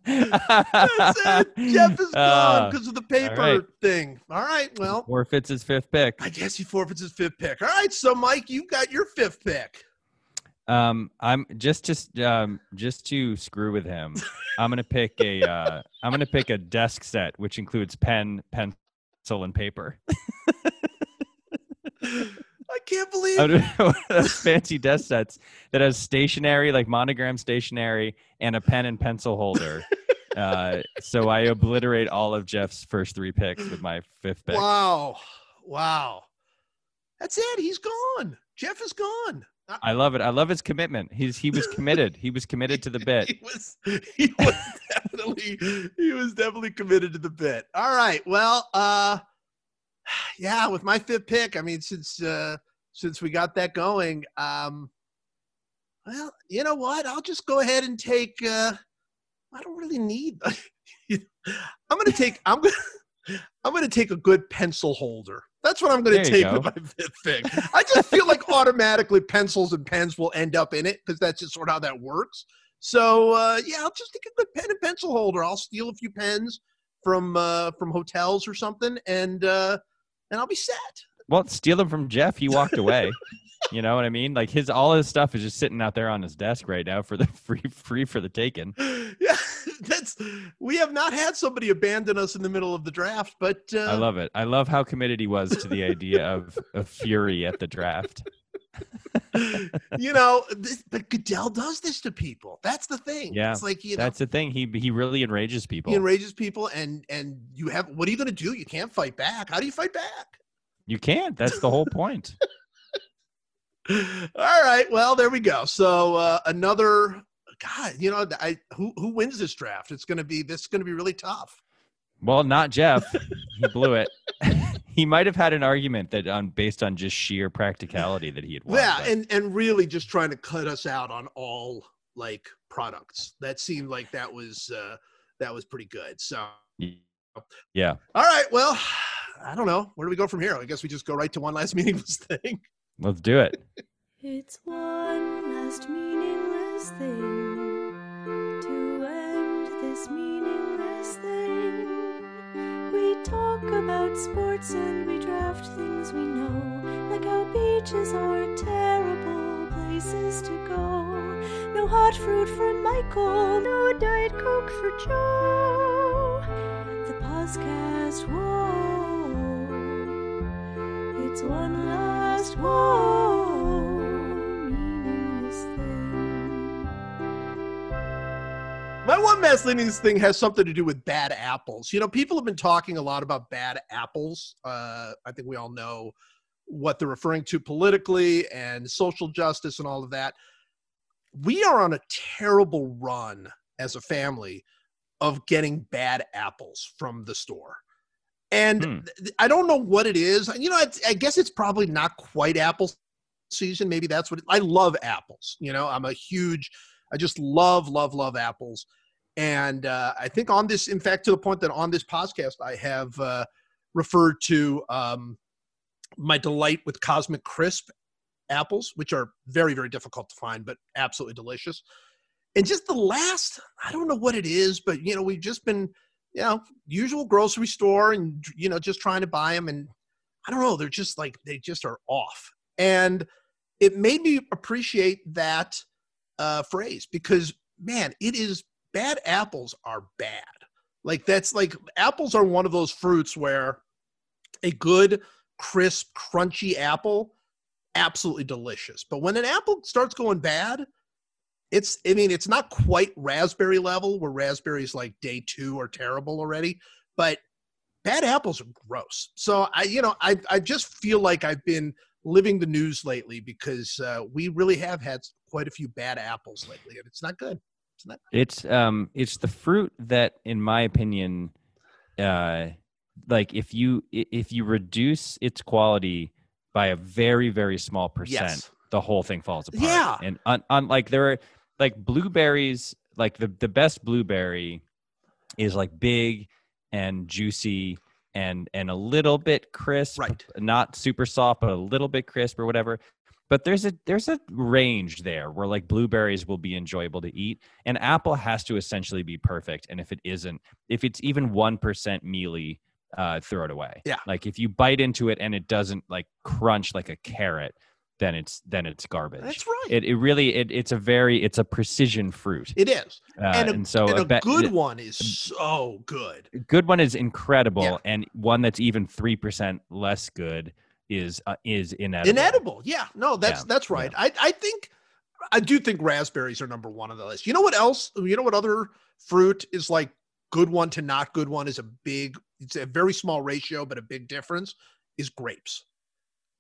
That's it. Jeff is gone
Ah,
because of the paper
right.
thing. All right. Well,
forfeits his fifth pick.
I guess he forfeits his fifth pick. All right. So, Mike, you got your fifth pick.
Um, I'm just just um just to screw with him. I'm gonna pick a uh, I'm gonna pick a desk set which includes pen, pencil, and paper.
I can't believe
I don't know, one of those fancy desk sets that has stationery, like monogram stationery, and a pen and pencil holder. uh, so I obliterate all of Jeff's first three picks with my fifth pick.
Wow. Wow. That's it. He's gone. Jeff is gone.
I love it. I love his commitment. He's he was committed. He was committed to the bit.
He was he was definitely he was definitely committed to the bit. All right. Well, uh yeah, with my fifth pick, I mean since uh since we got that going, um well, you know what? I'll just go ahead and take uh I don't really need I'm going to take I'm to I'm to take a good pencil holder. That's what I'm going to
There you
take with my fifth pick. I just feel like automatically pencils and pens will end up in it because that's just sort of how that works. So uh, yeah, I'll just take a good pen and pencil holder. I'll steal a few pens from uh, from hotels or something, and uh, and I'll be set.
Well, steal them from Jeff. He walked away. you know what I mean? Like his all his stuff is just sitting out there on his desk right now for the free free for the taking.
yeah, that's we have not had somebody abandon us in the middle of the draft, but uh,
I love it. I love how committed he was to the idea of of fury at the draft.
you know, this, but Goodell does this to people. That's the thing.
Yeah,
it's like you know,
That's the thing. He he really enrages people.
he enrages people, and and you have what are you going to do? You can't fight back. How do you fight back?
You can't. That's the whole point.
All right. Well, there we go. So uh, another God. You know, I who who wins this draft? It's going to be this going to be really tough.
Well, not Jeff. He blew it. he might have had an argument that on based on just sheer practicality that he had won.
yeah,
but-
and and really just trying to cut us out on all like products. That seemed like that was uh, that was pretty good. So
yeah.
all right. Well, I don't know. Where do we go from here? I guess we just go right to one last meaningless thing.
Let's do it.
It's one last meaningless thing to end this meaningless thing. We talk about sports and we draft things we know, like how beaches are terrible places to go. No hot fruit for Michael, no Diet Coke for Joe. The podcast, whoa. It's one last whoa
My one meaningless thing has something to do with bad apples. You know, people have been talking a lot about bad apples. Uh, I think we all know what they're referring to politically and social justice and all of that. We are on a terrible run as a family of getting bad apples from the store. And
Hmm.
th- I don't know what it is. You know, it's, I guess it's probably not quite apple season. Maybe that's what it, I love apples. You know, I'm a huge, I just love, love, love apples. And uh, I think on this, in fact, to the point that on this podcast, I have uh, referred to um, my delight with Cosmic Crisp apples, which are very, very difficult to find, but absolutely delicious. And just the last, I don't know what it is, but you know, we've just been, you know, usual grocery store and you know, just trying to buy them, and I don't know, they're just like they just are off. And it made me appreciate that uh, phrase because man, it is bad apples are bad. Like that's like apples are one of those fruits where a good, crisp, crunchy apple, absolutely delicious. But when an apple starts going bad, it's I mean, it's not quite raspberry level where raspberries like day two are terrible already, but bad apples are gross. So I, you know, I I just feel like I've been living the news lately because uh, we really have had quite a few bad apples lately, and it's not good. It's not.
It's um it's the fruit that in my opinion uh like if you if you reduce its quality by a very very small percent
Yes.
the whole thing falls apart.
Yeah.
And on, on like there are like blueberries like the the best blueberry is like big and juicy and and a little bit crisp
Right.
not super soft but a little bit crisp or whatever but there's a there's a range there where like blueberries will be enjoyable to eat and apple has to essentially be perfect and if it isn't if it's even 1% mealy uh throw it away
Yeah.
like if you bite into it and it doesn't like crunch like a carrot then it's then it's garbage
That's right.
it, it really it, it's a very it's a precision fruit
it is,
uh,
and
and, so
and a
ba-
good one is so good.
good one is incredible
Yeah.
and one that's even 3% less good is uh, is inedible
Inedible. Yeah. No, that's
Yeah,
that's right. I I think I do think raspberries are number one on the list. You know what else? You know what other fruit is like good one to not good one is a big. It's a very small ratio, but a big difference is grapes.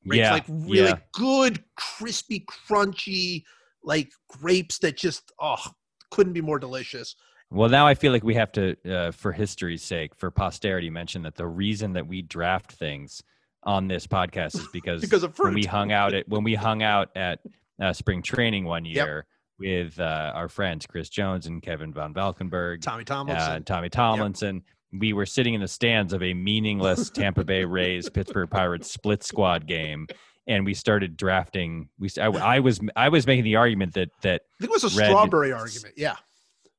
Grapes,
yeah
like really
yeah.
good, crispy, crunchy, like grapes that just oh couldn't be more delicious.
Well, now I feel like we have to, uh, for history's sake, for posterity, mention that the reason that we draft things on this podcast is because,
Because of
when we hung out at when we hung out at uh, spring training one
Yep.
year with uh, our friends Chris Jones and Kevin Van Valkenburg,
Tommy
uh,
Tomlinson.
and Tommy Tomlinson. We were sitting in the stands of a meaningless Tampa Bay Rays Pittsburgh Pirates split squad game, and we started drafting. We I, I was I was making the argument that that
I think it was a
red-
strawberry argument. Yeah.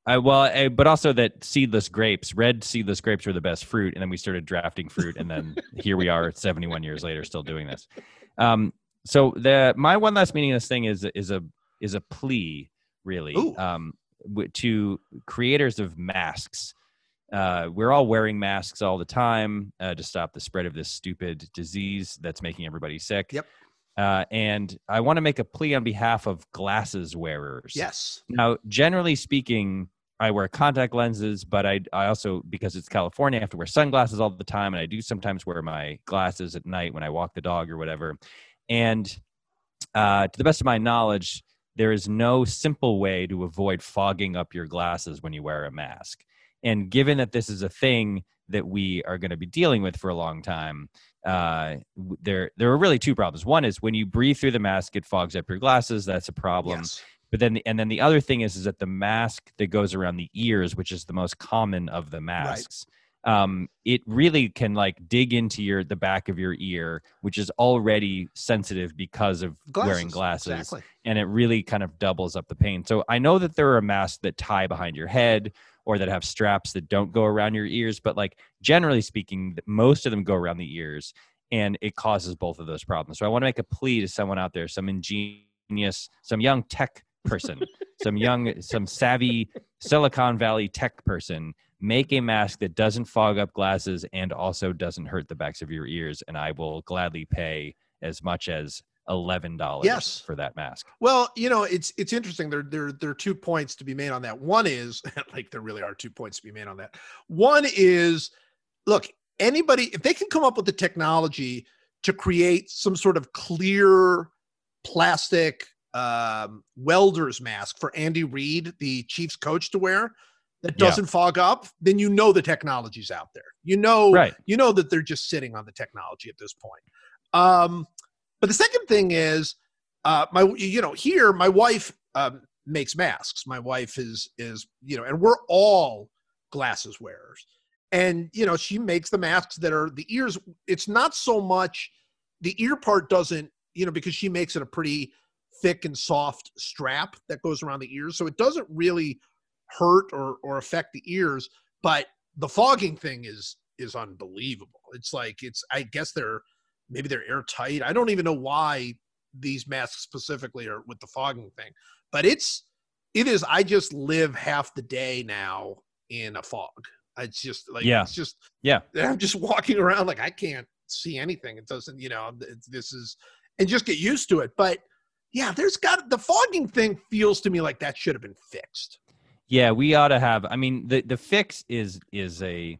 I well, uh, but also that seedless grapes, red seedless grapes, were the best fruit, and then we started drafting fruit, and then here we are, seventy-one years later, still doing this. Um, so the my one last meaningless thing is is a is a plea, really, um, w- to creators of masks. Uh, we're all wearing masks all the time uh, to stop the spread of this stupid disease that's making everybody sick.
Yep.
Uh, and I want to make a plea on behalf of glasses wearers.
Yes.
Now, generally speaking, I wear contact lenses, but I I also because it's California, I have to wear sunglasses all the time, and I do sometimes wear my glasses at night when I walk the dog or whatever. And uh, to the best of my knowledge, there is no simple way to avoid fogging up your glasses when you wear a mask. And given that this is a thing that we are going to be dealing with for a long time, uh, there there are really two problems. One is when you breathe through the mask, it fogs up your glasses. That's a problem
Yes.
But then the, and then the other thing is is that the mask that goes around the ears which is the most common of the masks um, it really can like dig into your the back of your ear which is already sensitive because of wearing glasses
Exactly.
and it really kind of doubles up the pain. So i know that there are masks that tie behind your head or that have straps that don't go around your ears but like generally speaking most of them go around the ears and it causes both of those problems. So i want to make a plea to someone out there some ingenious some young tech person some young some savvy silicon valley tech person make a mask that doesn't fog up glasses and also doesn't hurt the backs of your ears and i will gladly pay as much as $11
Yes.
for that mask
Well, you know, it's it's interesting. There there there are two points to be made on that. One is like there really are two points to be made on that. One is look, anybody if they can come up with the technology to create some sort of clear plastic um, welder's mask for Andy Reid, the Chiefs coach, to wear that doesn't fog up, then you know the technology's out there. You know,
Right.
you know that they're just sitting on the technology at this point. Um, but the second thing is, uh, my you know here my wife um, makes masks. My wife is is you know, and we're all glasses wearers, and you know she makes the masks that are the ears. It's not so much the ear part doesn't you know because she makes it a pretty thick and soft strap that goes around the ears, so it doesn't really hurt or or affect the ears. But the fogging thing is is unbelievable. It's like it's I guess they're maybe they're airtight. I don't even know why these masks specifically are with the fogging thing, but it's it is. I just live half the day now in a fog. It's just like
Yeah.
it's just
Yeah.
I'm just walking around like I can't see anything. It doesn't, you know, this is, and just get used to it. But yeah, there's got the fogging thing feels to me like that should have been fixed.
Yeah, we ought to have. I mean, the the fix is is a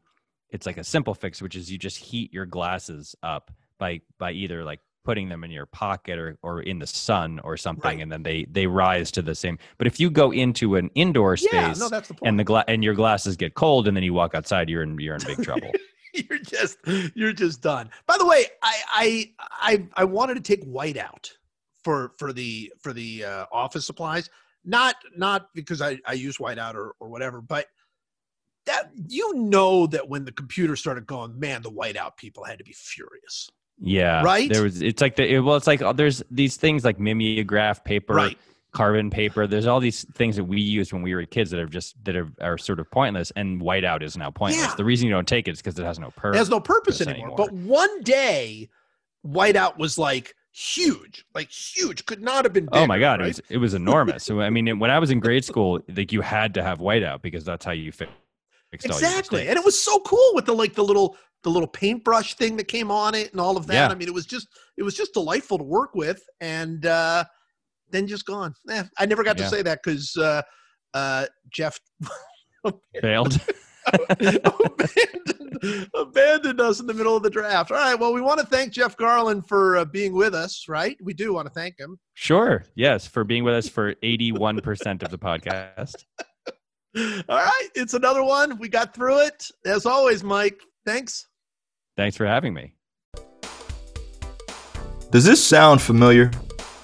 it's like a simple fix, which is you just heat your glasses up by by either like putting them in your pocket or or in the sun or something,
Right.
and then they they rise to the same. But if you go into an indoor space
Yeah, no, that's the point.
and the gla- and your glasses get cold, and then you walk outside, you're in you're in big trouble.
you're just you're just done. By the way, I I I, I wanted to take white out for for the for the uh, office supplies. Not not because I I use whiteout or or whatever, but that you know that when the computer started going, man, the whiteout people had to be furious.
Yeah,
Right?
There was. It's like the it- well, it's like uh, there's these things like mimeograph paper,
Right.
carbon paper. There's all these things that we used when we were kids that are just that are, are sort of pointless. And whiteout is now pointless.
Yeah.
The reason you don't take it is because it has no purpose.
It has no purpose
purpose
anymore.
anymore.
But one day, whiteout was like huge, like huge. Could not have been.
Oh my god,
right?
it was it was enormous. so I mean, when I was in grade school, like you had to have whiteout because that's how you fi- fixed all your
exactly and it was so cool with the like the little the little paintbrush thing that came on it and all of that
Yeah.
i mean it was just it was just delightful to work with and uh then just gone eh, i never got
Yeah.
to say that because uh uh jeff
failed.
abandoned, abandoned us in the middle of the draft all right well we want to thank jeff garlin for uh, being with us right we do want to thank him
sure, yes, for being with us for eighty-one percent of the podcast.
all right it's another one we got through it as always mike thanks
Thanks for having me.
Does this sound familiar?